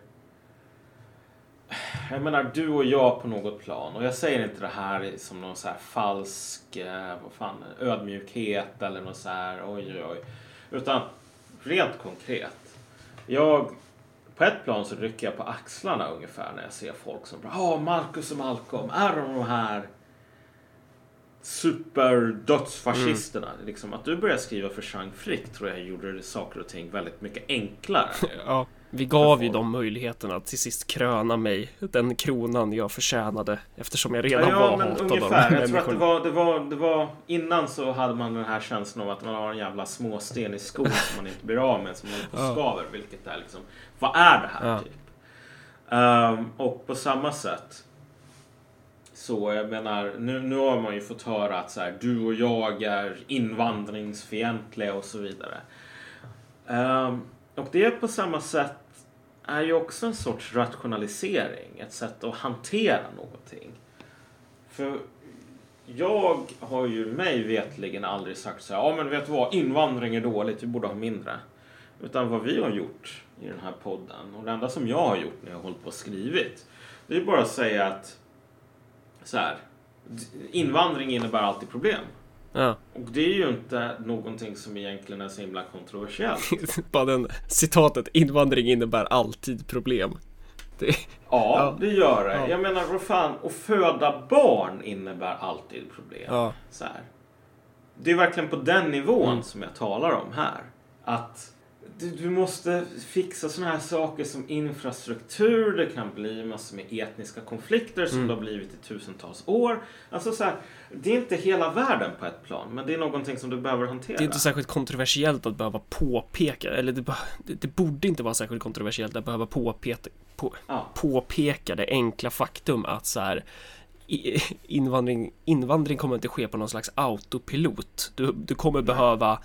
jag menar du och jag på något plan och jag säger inte det här som någon så här falsk eh, vad fan, ödmjukhet eller något så här oj oj oj. Utan rent konkret. Jag, på ett plan så rycker jag på axlarna ungefär när jag ser folk som bara Ja, Marcus och Malcolm, är de de här superdödsfascisterna? Liksom att du började skriva för Chang Frick tror jag gjorde saker och ting väldigt mycket enklare. Ja, vi gav ju dem möjligheten att till sist kröna mig den kronan jag förtjänade eftersom jag redan ja, var men hatad ungefär. av Jag tror att det var, det, var, det var innan så hade man den här känslan av att man har en jävla småsten i skon som man inte blir av med som på och Ja. skaver. Vilket är liksom, vad är det här Ja. typ? Ehm, och på samma sätt så jag menar, nu, nu har man ju fått höra att så här, du och jag är invandringsfientliga och så vidare. Ehm, och det på samma sätt är ju också en sorts rationalisering, ett sätt att hantera någonting. För jag har ju mig vetligen aldrig sagt så här, ja men vet du vad, invandring är dåligt, vi borde ha mindre. Utan vad vi har gjort i den här podden, och det enda som jag har gjort när jag har hållit på och skrivit, det är bara att säga att så här, invandring innebär alltid problem. Ja, Och det är ju inte någonting som egentligen är så himla kontroversiellt. bara den citatet invandring innebär alltid problem. Det, Ja, Ja. det gör det. Ja. Jag menar, vad fan, att föda barn innebär alltid problem. ja, Så här. Det är verkligen på den nivån Mm. som jag talar om här. Att du, du måste fixa såna här saker som infrastruktur. Det kan bli massor med etniska konflikter som Mm. det har blivit i tusentals år. Alltså så här, det är inte hela världen på ett plan, men det är någonting som du behöver hantera. det är inte särskilt kontroversiellt att behöva påpeka, eller det, det, borde inte vara särskilt kontroversiellt att behöva påpeka, på, Ja. påpeka det enkla faktum att så här invandring, invandring kommer inte ske på någon slags autopilot. Du, du kommer behöva eh,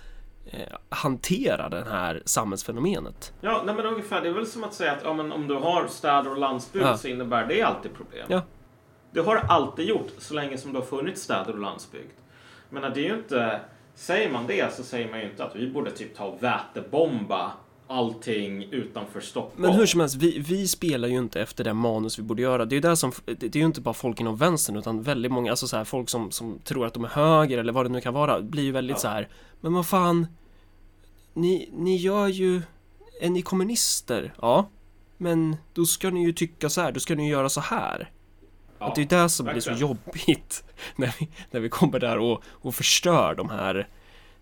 hantera det här samhällsfenomenet. Ja, nej men ungefär. Det är väl som att säga att ja, men om du har städer och landsbygd Ja. så innebär det alltid problem. Ja. Det har alltid gjort så länge som det har funnits städer och landsbygd. Men det är ju inte... Säger man det så säger man ju inte att vi borde typ ta och vätebomba allting utanför Stockholm. Men hur som helst, vi, vi spelar ju inte efter det manus vi borde göra. Det är ju det som, det är ju inte bara folk inom vänstern utan väldigt många, alltså så här, folk som, som tror att de är höger eller vad det nu kan vara, blir ju väldigt Ja. så här. Men vad fan, ni, ni gör ju är ni kommunister? Ja. Men då ska ni ju tycka så här, då ska ni ju göra så här. Ja, och det är det som blir så verkligen. jobbigt när vi, när vi kommer där och, och förstör de här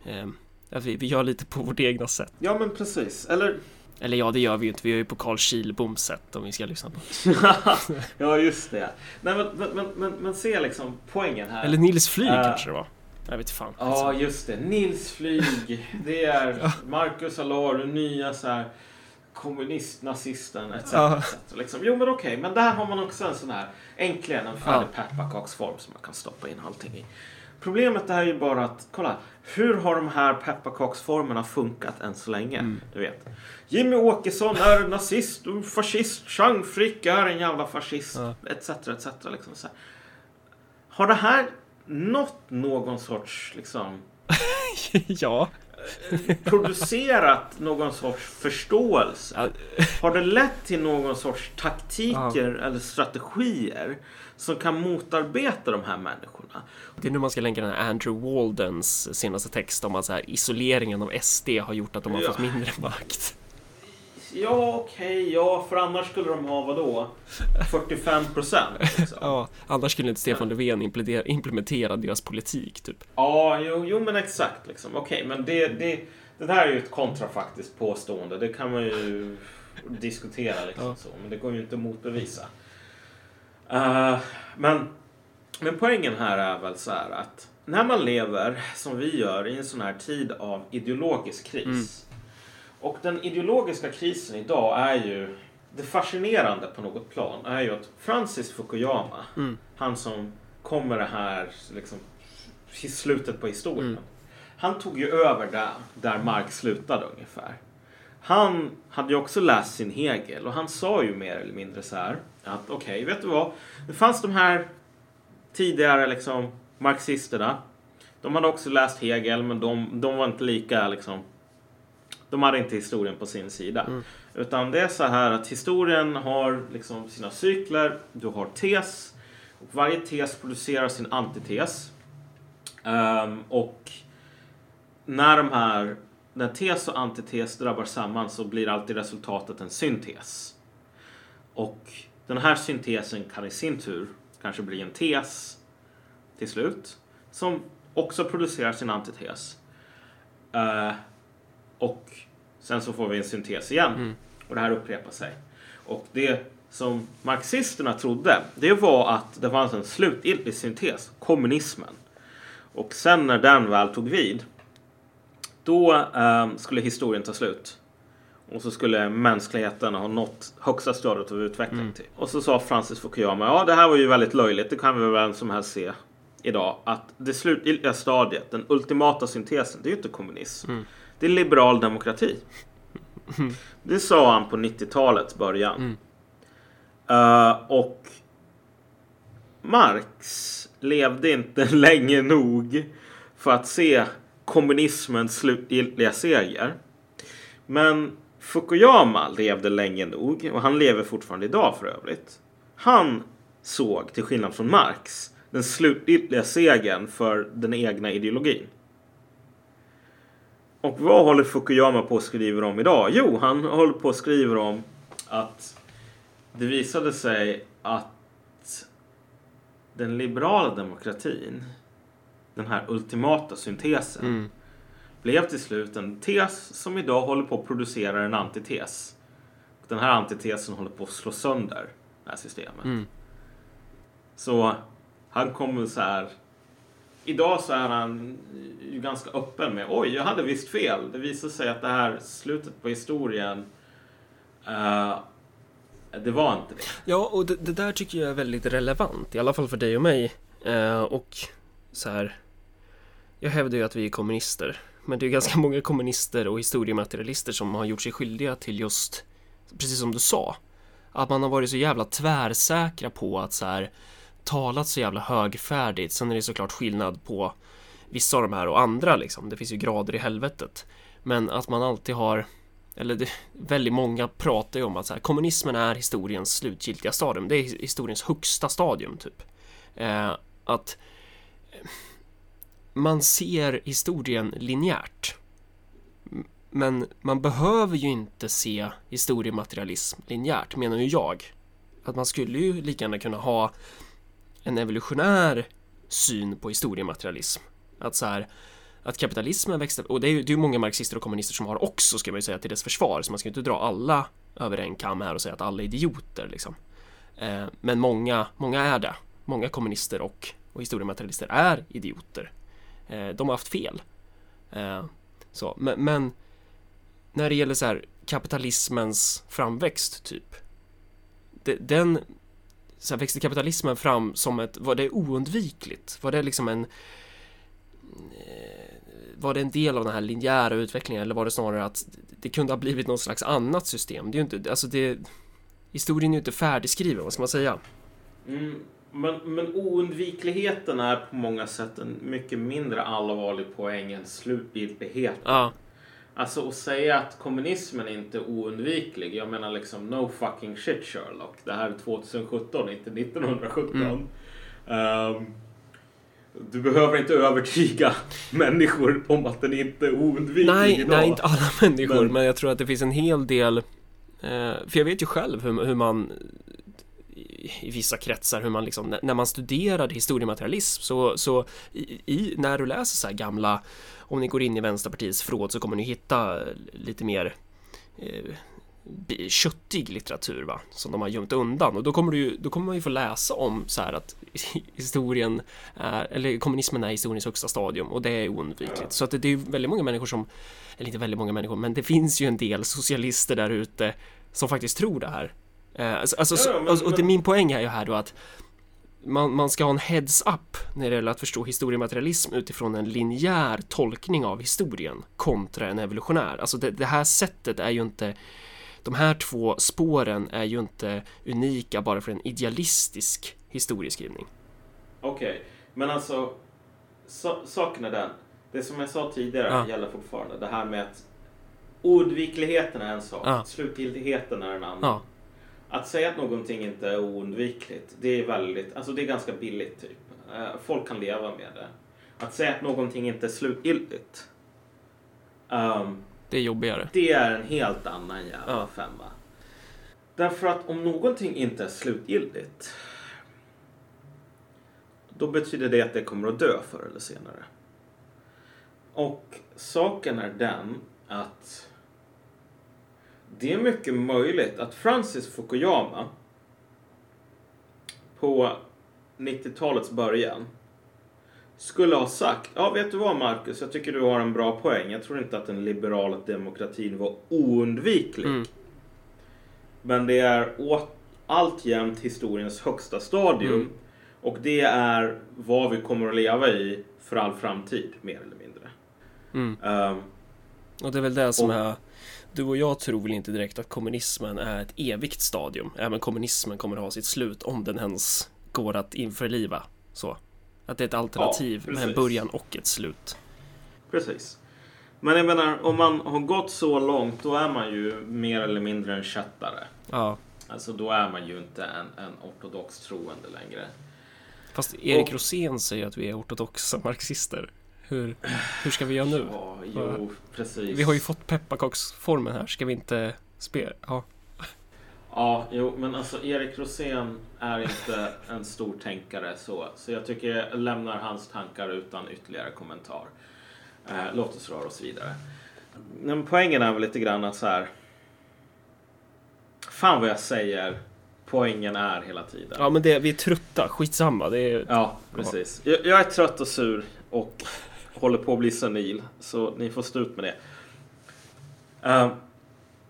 eh, att vi, vi gör lite på vårt egna sätt. Ja men precis. Eller Eller ja, det gör vi ju inte. Vi gör ju på Carl Kihlboms sätt om vi ska lyssna på. ja just det. Nej men, men, men, men, se liksom poängen här. Eller Nils Flyg Äh. kanske det var. Jag vet fan. Ja, just det. Nils Flyg. Det är Marcus Allard, den nya så här kommunist, nazisten etc. Etc. Liksom. Jo, men okej. Men där har man också en sån här, äntligen en färdig pepparkaksform som man kan stoppa in allting i. Problemet är ju bara att, kolla. Hur har de här pepparkaksformerna funkat än så länge? Mm. Du vet. Jimmy Åkesson är nazist och fascist. Chang Frick är en jävla fascist. Ja. Etc. etc. Liksom så här. Har det här nått någon sorts liksom ja. producerat någon sorts förståelse? Ja. Har det lett till någon sorts taktiker eller strategier som kan motarbeta de här människorna? Det är nu man ska länka den här Andrew Waldens senaste text om att så här, isoleringen av SD har gjort att de har Ja. fått mindre makt. Ja, okej, ja, för annars skulle de ha vad då? 45 procent? Liksom. Ja, annars skulle inte Stefan Löfven implementera, deras politik typ. Ja, jo, jo men exakt. Liksom. Okej, men det, det, det där är ju ett kontrafaktiskt påstående. Det kan man ju diskutera liksom Ja. så. Men det går ju inte att motbevisa. Eh, men, men poängen här är väl så här att när man lever som vi gör i en sån här tid av ideologisk kris. Mm. Och den ideologiska krisen idag är ju det fascinerande på något plan är ju att Francis Fukuyama, Mm. han som kom med det här liksom, i slutet på historien. Mm. Han tog ju över där, där Marx slutade ungefär. Han hade ju också läst sin Hegel och han sa ju mer eller mindre så här att okej, vet du vad? Det fanns de här tidigare liksom marxisterna. De hade också läst Hegel men de, de var inte lika liksom de hade inte historien på sin sida. Mm. Utan det är så här att historien har liksom sina cykler. Du har tes. Och varje tes producerar sin antites. Ehm, och när de här när tes och antites drabbar samman så blir alltid resultatet en syntes. Och den här syntesen kan i sin tur kanske bli en tes till slut. Som också producerar sin antites. Eh, och sen så får vi en syntes igen. Mm. Och det här upprepar sig. Och det som marxisterna trodde, det var att det fanns en slutgiltig syntes, kommunismen. Och sen när den väl tog vid, då eh, skulle historien ta slut. Och så skulle mänskligheten ha nått högsta stadiet av utveckling. Mm. till. Och så sa Francis Fukuyama, ja det här var ju väldigt löjligt, det kan vi väl vem som helst se idag. Att det slutgiltiga stadiet, den ultimata syntesen, det är ju inte kommunism. Mm. Det är liberal demokrati. Det sa han på 90-talets början. Mm. Eh, och Marx levde inte länge nog för att se kommunismens slutgiltiga seger. Men Fukuyama levde länge nog och han lever fortfarande idag för övrigt. Han såg, till skillnad från Marx, den slutgiltiga segern för den egna ideologin. Och vad håller Fukuyama på att skriva om idag? Jo, han håller på att skriva om att det visade sig att den liberala demokratin, den här ultimata syntesen, Mm blev till slut en tes som idag håller på att producera en antites. Och Den här antitesen håller på att slå sönder det här systemet. Mm. Så han kommer så här. Idag så är han ju ganska öppen med oj, jag hade visst fel. Det visar sig att det här slutet på historien eh, det var inte det. Ja, och det, det där tycker jag är väldigt relevant, i alla fall för dig och mig. Eh, och så här, jag hävdar ju att vi är kommunister, men det är ganska många kommunister och historiematerialister som har gjort sig skyldiga till just, precis som du sa, att man har varit så jävla tvärsäkra på att så här talat så jävla högfärdigt. Sen är det såklart skillnad på vissa av de här och andra liksom. Det finns ju grader i helvetet. Men att man alltid har eller det, väldigt många pratar ju om att så här, kommunismen är historiens slutgiltiga stadium. Det är historiens högsta stadium typ. Eh, att eh, man ser historien linjärt. Men man behöver ju inte se historiematerialism linjärt, menar ju jag. Att man skulle ju lika gärna kunna ha en evolutionär syn på historiematerialism. Att så här, att kapitalismen växte, och det är ju det är många marxister och kommunister som har också, ska man ju säga, till dess försvar, så man ska inte dra alla över en kam här och säga att alla är idioter liksom. Eh, men många, många är det. Många kommunister och, och historiematerialister är idioter. Eh, de har haft fel. Eh, så, men, men, när det gäller så här kapitalismens framväxt typ. Den så här, växte kapitalismen fram som ett, var det oundvikligt? Var det liksom en eh, var det en del av den här linjära utvecklingen eller var det snarare att det kunde ha blivit något slags annat system? Det är ju inte, alltså det historien är ju inte färdigskriven, vad ska man säga? Mm, men, men oundvikligheten är på många sätt en mycket mindre allvarlig poäng än slutgiltighet. Ja. Alltså att säga att kommunismen inte är oundviklig. Jag menar liksom no fucking shit Sherlock. Det här är 2017, inte 1917. Mm. Um, du behöver inte övertyga människor om att den inte är oundviklig Nej, idag. nej, inte alla människor, men... Men- jag tror att det finns en hel del eh, För jag vet ju själv hur, hur man i, vissa kretsar, hur man liksom, när, man studerade historiematerialism så, så i, när du läser så här gamla, om ni går in i Vänsterpartiets förråd så kommer ni hitta eh, lite mer eh, köttig litteratur va, som de har gömt undan och då kommer, du, ju- då kommer man ju få läsa om så här att historien är, eller kommunismen är historiens högsta stadium och det är oundvikligt. Så att det, det är ju väldigt många människor som, eller inte väldigt många människor, men det finns ju en del socialister där ute som faktiskt tror det här. Eh, alltså, alltså, Ja, men- alltså, och det, min poäng är ju här då att man, man ska ha en heads up när det gäller att förstå historiematerialism utifrån en linjär tolkning av historien kontra en evolutionär. Alltså det, det här sättet är ju inte de här två spåren är ju inte unika bara för en idealistisk historieskrivning. Okej, men alltså so saken är den. Det som jag sa tidigare Ja. gäller fortfarande. Det här med att oundvikligheten är en sak, Ja. slutgiltigheten är en annan. Ja, Att säga att någonting inte är oundvikligt, det är väldigt, alltså det är ganska billigt typ. Eh, Folk kan leva med det. Att säga att någonting inte är slutgiltigt, ehm, det är jobbigare. det är en helt annan jävla Ja. femma. Därför att om någonting inte är slutgiltigt, då betyder det att det kommer att dö förr eller senare. Och saken är den att det är mycket möjligt att Francis Fukuyama på 90-talets början skulle ha sagt, ja vet du vad Marcus, jag tycker du har en bra poäng. Jag tror inte att den liberala demokratin var oundviklig. Mm. Men det är alltjämt historiens högsta stadium. Mm. Och det är vad vi kommer att leva i för all framtid, mer eller mindre. Mm. Ehm, Och det är väl det som Och- är Du och jag tror väl inte direkt att kommunismen är ett evigt stadium. Även kommunismen kommer att ha sitt slut om den ens går att införliva. Så. Att det är ett alternativ med en början och ett slut. precis. Men jag menar, om man har gått så långt, då är man ju mer eller mindre en kättare. Ja. Alltså då är man ju inte en, en ortodox troende längre. Fast Erik Och- Rosén säger att vi är ortodoxa marxister. Hur, hur ska vi göra nu? Ja, jo, precis. Vi har ju fått pepparkaksformen här, ska vi inte spela? Ja. Ja, jo, men alltså Erik Rosén är inte en stor tänkare så. Så jag tycker jag lämnar hans tankar utan ytterligare kommentar. Eh, låt oss röra oss vidare. Men poängen är väl lite grann att så här. Fan vad jag säger. Poängen är hela tiden. ja, men det, vi är trötta, skitsamma. Det är, Ja, precis. Jag, jag är trött och sur och håller på att bli senil. Så ni får stå ut med det. Uh,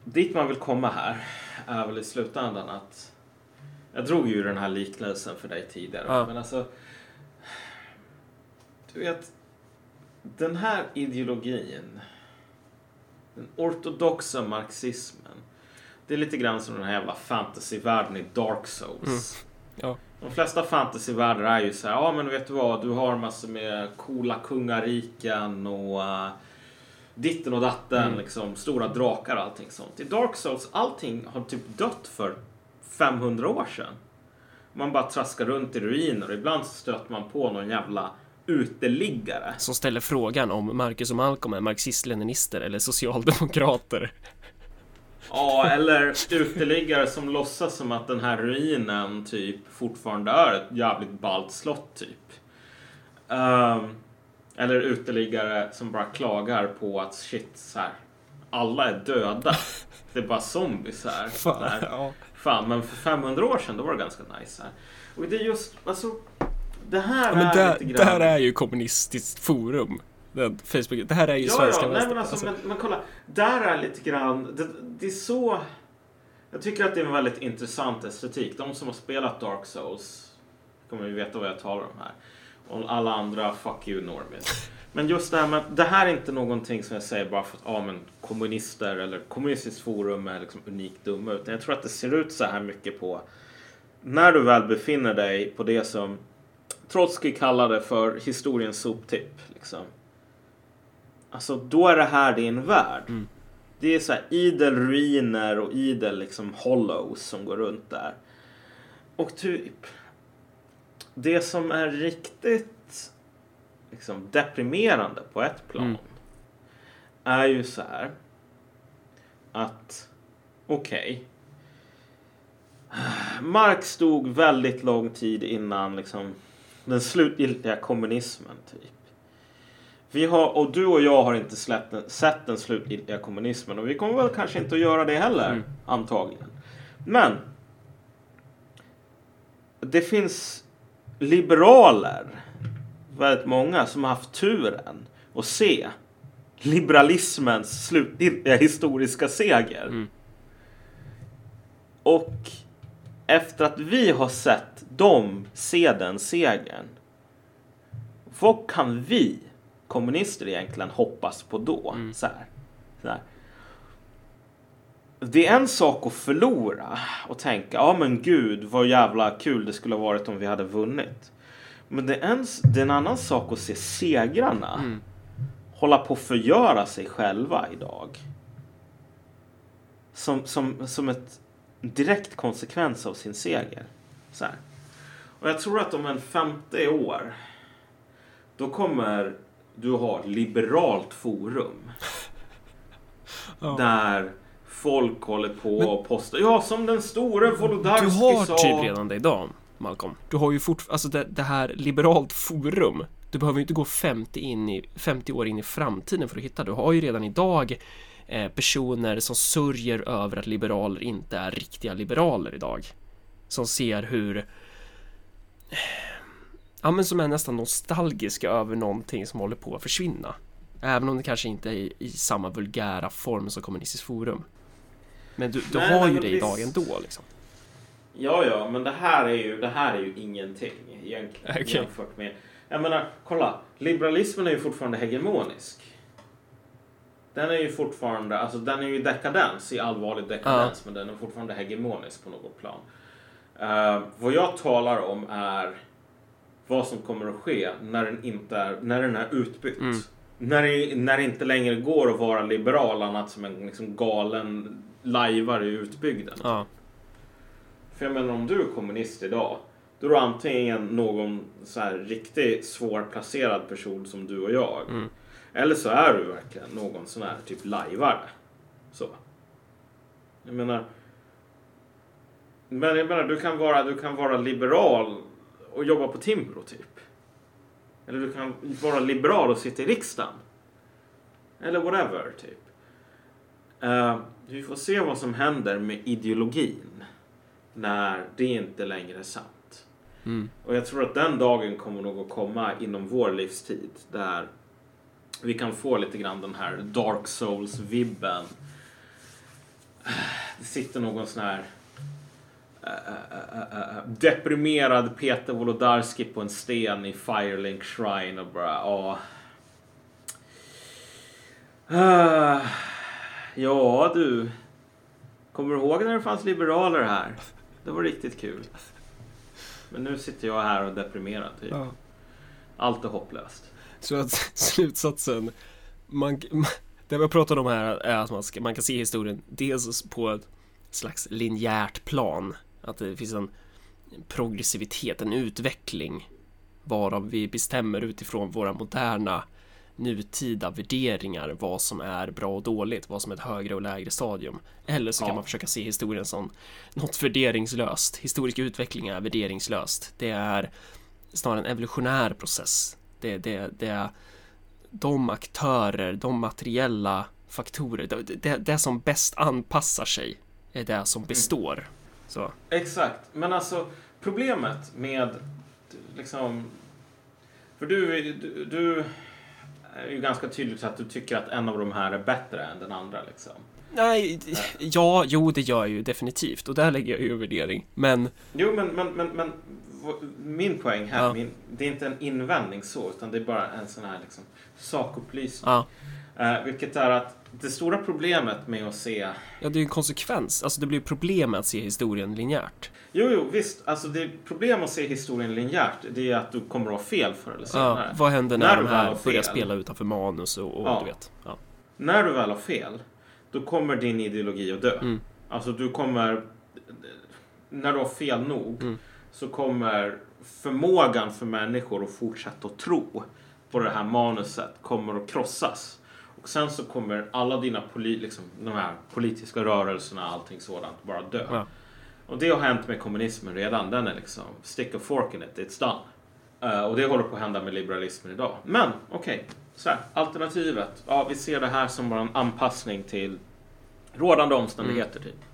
dit man vill komma här är väl i slutändan att jag drog ju den här liknelsen för dig tidigare. Ja. Men alltså. Du vet. Den här ideologin. Den ortodoxa marxismen. Det är lite grann som den här jävla fantasyvärlden i Dark Souls. ja. De flesta fantasyvärldar är ju så här, ja men vet du vad, du har massor med coola kungariken och uh, ditten och datten, Mm. liksom stora drakar och allting sånt. I Dark Souls, allting har typ dött för 500 år sedan. Man bara traskar runt i ruiner och ibland så stöter man på någon jävla uteliggare. Som ställer frågan om Marcus och Malcolm är marxist-leninister eller socialdemokrater. Ja, eller uteliggare som låtsas som att den här ruinen typ fortfarande är ett jävligt ballt slott typ. Ehm, eller uteliggare som bara klagar på att shit, så här, alla är döda. Det är bara zombies här. Fan, här. ja. Fan, men för 500 år sedan då var det ganska nice här. Och det är just, alltså, det här Ja, är där, lite grann... där är ju kommunistiskt forum. Den Facebook, det här är ju Ja, svenska ja, nej, men, alltså, men, men kolla. Där är lite grann, det, det är så... Jag tycker att det är en väldigt intressant estetik. De som har spelat Dark Souls kommer ju veta vad jag talar om här. Och alla andra, fuck you Normies. Men just det här med, det här är inte någonting som jag säger bara för att ja, men kommunister eller kommunistiskt forum är liksom unikt dumma. Utan jag tror att det ser ut så här mycket på när du väl befinner dig på det som Trotsky kallade för historiens soptipp. Liksom. Alltså då är det här din värld. Mm. Det är så här idel ruiner och idel liksom hollows som går runt där. Och typ det som är riktigt liksom, deprimerande på ett plan Mm. är ju så här att okej. Marx stod väldigt lång tid innan liksom, den slutgiltiga kommunismen. typ. Vi har, och du och jag har inte släppt sett den slutgiltiga kommunismen och vi kommer väl kanske inte att göra det heller, Mm. antagligen. Men det finns liberaler, väldigt många, som har haft turen att se liberalismens slutgiltiga historiska seger. Mm. Och efter att vi har sett dem se den segern, vad kan vi kommunister egentligen hoppas på då? Mm. Så här. Så här. Det är en sak att förlora och tänka, ja men gud vad jävla kul det skulle ha varit om vi hade vunnit. Men det är en, det är en annan sak att se segrarna Mm. hålla på att förgöra sig själva idag. Som, som, som ett direkt konsekvens av sin seger. Så här. Och jag tror att om en 50 år då kommer du ha ett liberalt forum. Ja. Där folk håller på och postar. Ja, som den store Du Wolodarski har sa. typ redan det idag, Malcolm. Du har ju fortfarande, alltså det, det här liberalt forum. Du behöver ju inte gå 50, in i, 50 år in i framtiden för att hitta. Du har ju redan idag eh, personer som sörjer över att liberaler inte är riktiga liberaler idag. Som ser hur Ja men som är nästan nostalgiska över någonting som håller på att försvinna. Även om det kanske inte är i, i samma vulgära form som Kommunistiskt Forum. Men du, du Nej, har ju det idag visst. ändå liksom. Ja, ja, men det här är ju, det här är ju ingenting egentligen Okej. jämfört med... Jag menar, kolla. Liberalismen är ju fortfarande hegemonisk. Den är ju fortfarande, alltså den är ju dekadens, i allvarlig dekadens, men den är fortfarande hegemonisk på något plan. Eh, vad jag talar om är vad som kommer att ske när den inte är, när den är utbytt. Mm. När, det, när det inte längre går att vara liberal annat som en liksom galen lajvare i utbyggden. Ja. För jag menar om du är kommunist idag. Då är du antingen någon så här riktigt svårplacerad person som du och jag. Mm. Eller så är du verkligen någon sån här typ lajvare. Så. Jag menar. Men jag menar du kan vara, du kan vara liberal och jobba på Timbro typ. Eller du kan vara liberal och sitta i riksdagen. Eller whatever typ. Eh, vi får se vad som händer med ideologin när det inte längre är sant. Mm. Och jag tror att den dagen kommer nog att komma inom vår livstid där vi kan få lite grann den här Dark Souls-vibben. Det sitter någon sån här deprimerad Peter Wolodarski på en sten i Firelink Shrine och bara ja. Ah, ja du. Kommer du ihåg när det fanns liberaler här? Det var riktigt kul. Men nu sitter jag här och är deprimerad. Typ. Ja. Allt är hopplöst. Så att slutsatsen, man, man, det vi pratat om här är att man, ska, man kan se historien dels på ett slags linjärt plan, att det finns en progressivitet, en utveckling varav vi bestämmer utifrån våra moderna nutida värderingar vad som är bra och dåligt, vad som är ett högre och lägre stadium. Eller så kan Ja. man försöka se historien som något värderingslöst. Historisk utveckling är värderingslöst. Det är snarare en evolutionär process. Det, det, det är de aktörer, de materiella faktorer, det, det, det som bäst anpassar sig är det som består. Så. Exakt, men alltså problemet med liksom... För du, du, du är ju ganska tydligt att du tycker att en av de här är bättre än den andra liksom. Nej, ja, jo, det gör jag ju definitivt och där lägger jag ju värdering. Men Jo, men, men, men, men min poäng här, Ja. min, det är inte en invändning så, utan det är bara en sån här liksom, sakupplysning. ja, Eh, vilket är att det stora problemet med att se... ja, det är ju en konsekvens. Alltså, det blir problem med att se historien linjärt. Jo, jo, visst. Alltså det problem att se historien linjärt, det är att du kommer att ha fel förr eller Ja, senare. vad händer när, När de här börjar spela utanför manus och, och Ja. du vet. Ja. När du väl har fel, då kommer din ideologi att dö. Mm. Alltså du kommer... När du har fel nog Mm. så kommer förmågan för människor att fortsätta att tro på det här manuset kommer att krossas. Och sen så kommer alla dina poli, liksom, de här politiska rörelserna allting sådant bara dö. Ja. Och det har hänt med kommunismen redan. Den är liksom stick a fork in it, it's done. Eh, och det håller på att hända med liberalismen idag. Men okej, så här, alternativet. Ja, vi ser det här som bara en anpassning till rådande omständigheter. Typ.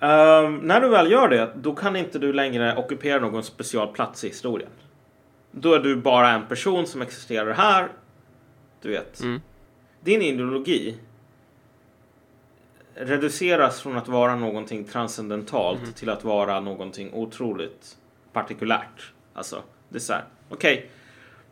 Ehm, när du väl gör det, då kan inte du längre ockupera någon special plats i historien. Då är du bara en person som existerar här. Du vet. Mm. Din ideologi reduceras från att vara någonting transcendentalt Mm. till att vara någonting otroligt partikulärt. Alltså, det är så här. Okej.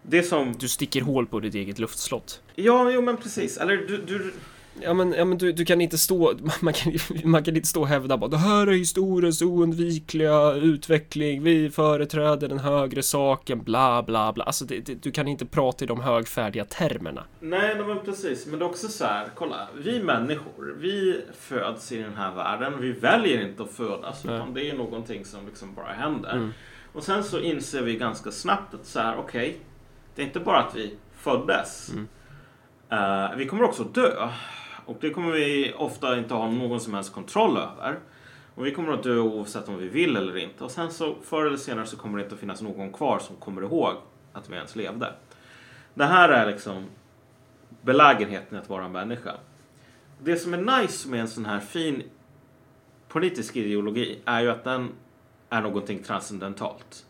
Det som... Du sticker hål på ditt eget luftslott. Ja, jo men precis. Eller du... du Ja men, ja, men du, du kan inte stå, man kan, man kan inte stå och hävda bara det här är historiens oundvikliga utveckling, vi företräder den högre saken, bla bla bla. Alltså det, det, du kan inte prata i de högfärdiga termerna. Nej, men precis. Men det är också så här, kolla. Vi människor, vi föds i den här världen. Vi väljer inte att födas, Nej. utan det är någonting som liksom bara händer. Mm. Och sen så inser vi ganska snabbt att så här, okej, det är inte bara att vi föddes. Mm. Eh, vi kommer också dö. Och det kommer vi ofta inte ha någon som helst kontroll över. Och vi kommer att dö oavsett om vi vill eller inte. Och sen så förr eller senare så kommer det inte att finnas någon kvar som kommer ihåg att vi ens levde. Det här är liksom belägenheten att vara en människa. Det som är nice med en sån här fin politisk ideologi är ju att den är någonting transcendentalt.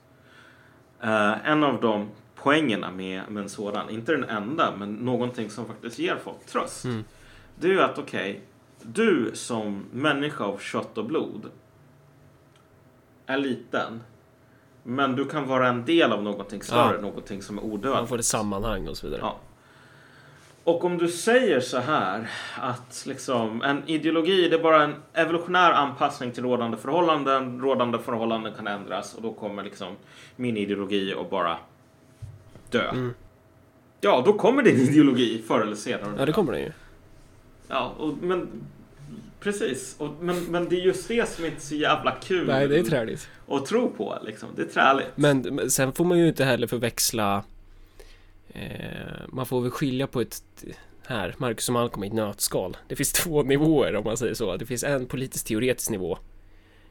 Uh, en av de poängerna med, med en sådan, inte den enda, men någonting som faktiskt ger folk tröst. Mm. Det är ju att okej, du som människa av kött och blod är liten. Men du kan vara en del av någonting större, Ja. någonting som är Man odödligt. får ett sammanhang och så vidare. Ja. Och om du säger så här att liksom en ideologi det är bara en evolutionär anpassning till rådande förhållanden. Rådande förhållanden kan ändras och då kommer liksom min ideologi att bara dö. Mm. Ja, då kommer din ideologi förr eller senare. Ja det kommer det ju. Ja, och, men precis. Och, men, men det är just det som inte är så jävla kul Nej det är träligt. att tro på. Liksom. Det är träligt. Men, men sen får man ju inte heller förväxla eh, Man får väl skilja på ett här, Marcus och Malcolm i ett nötskal. Det finns två nivåer om man säger så. Det finns en politisk teoretisk nivå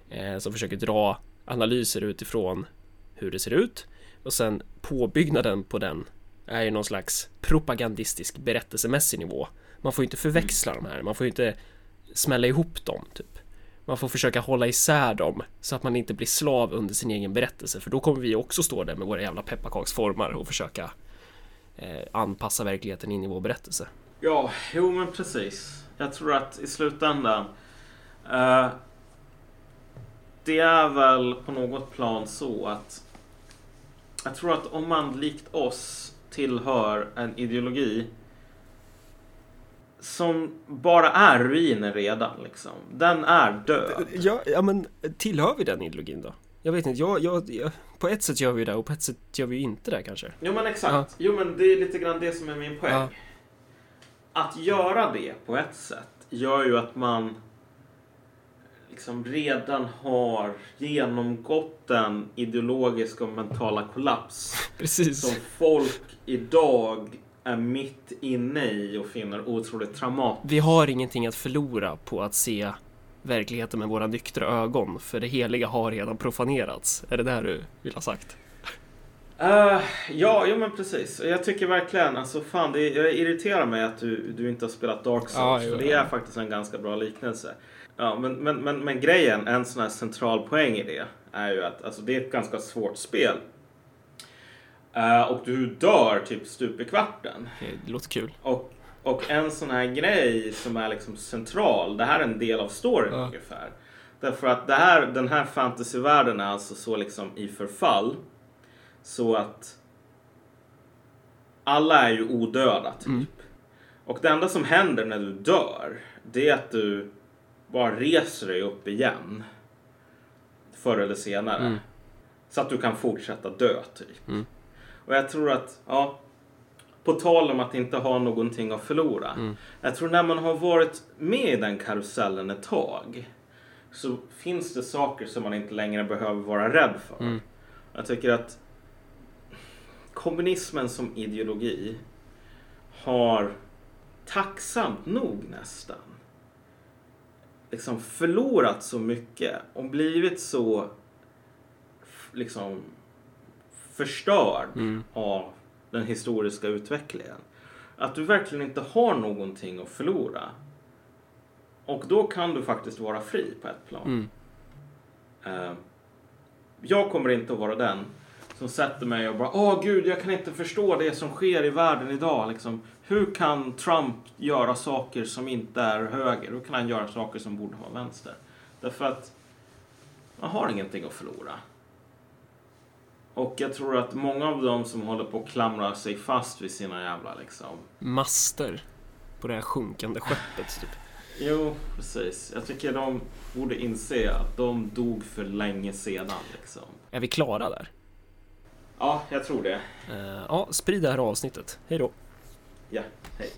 eh, som försöker dra analyser utifrån hur det ser ut och sen påbyggnaden på den är ju någon slags propagandistisk berättelsemässig nivå. Man får ju inte förväxla de här, man får ju inte smälla ihop dem typ. Man får försöka hålla isär dem så att man inte blir slav under sin egen berättelse för då kommer vi också stå där med våra jävla pepparkaksformar och försöka eh, anpassa verkligheten in i vår berättelse. Ja, jo men precis. Jag tror att i slutändan eh, Det är väl på något plan så att Jag tror att om man likt oss tillhör en ideologi som bara är ruiner redan liksom. Den är död. Ja, ja men tillhör vi den ideologin då? Jag vet inte, jag, jag, jag, på ett sätt gör vi det och på ett sätt gör vi inte det kanske. Jo men exakt. Jo men det är lite grann det som är min poäng. Ja. Att göra det på ett sätt gör ju att man liksom redan har genomgått en ideologisk och mentala kollaps Precis. som folk idag är mitt inne i och finner otroligt traumatiskt. Vi har ingenting att förlora på att se verkligheten med våra nyktra ögon, för det heliga har redan profanerats. Är det där du vill ha sagt? Uh, ja, jo men precis. Jag tycker verkligen, alltså fan, det jag irriterar mig att du, du inte har spelat Dark Souls. Jo, för det är faktiskt en ganska bra liknelse. Ja, men, men, men, men grejen, en sån här central poäng i det är ju att alltså, det är ett ganska svårt spel. Eh, och du dör typ stup i kvarten. Det låter kul. Och, och en sån här grej som är liksom central, det här är en del av storyn Ja. ungefär. Därför att det här, den här fantasyvärlden är alltså så liksom i förfall. Så att alla är ju odöda typ. Mm. Och det enda som händer när du dör, det är att du bara reser dig upp igen. Förr eller senare. Mm. Så att du kan fortsätta dö typ. Mm. Och jag tror att, ja. På tal om att inte ha någonting att förlora. Mm. Jag tror när man har varit med i den karusellen ett tag. Så finns det saker som man inte längre behöver vara rädd för. Mm. Jag tycker att kommunismen som ideologi har tacksamt nog nästan liksom förlorat så mycket och blivit så liksom förstörd Mm. av den historiska utvecklingen. Att du verkligen inte har någonting att förlora. Och då kan du faktiskt vara fri på ett plan. Mm. Eh, jag kommer inte att vara den som sätter mig och bara Åh gud, jag kan inte förstå det som sker i världen idag. Liksom, hur kan Trump göra saker som inte är höger? Hur kan han göra saker som borde vara vänster? Därför att man har ingenting att förlora. Och jag tror att många av dem som håller på att klamra sig fast vid sina jävla liksom Master på det här sjunkande skeppet, typ. Jo, precis. Jag tycker de borde inse att de dog för länge sedan. Liksom. Är vi klara där? Ja, jag tror det. Eh, ja, sprid det här avsnittet. Hej då! Ja, hej.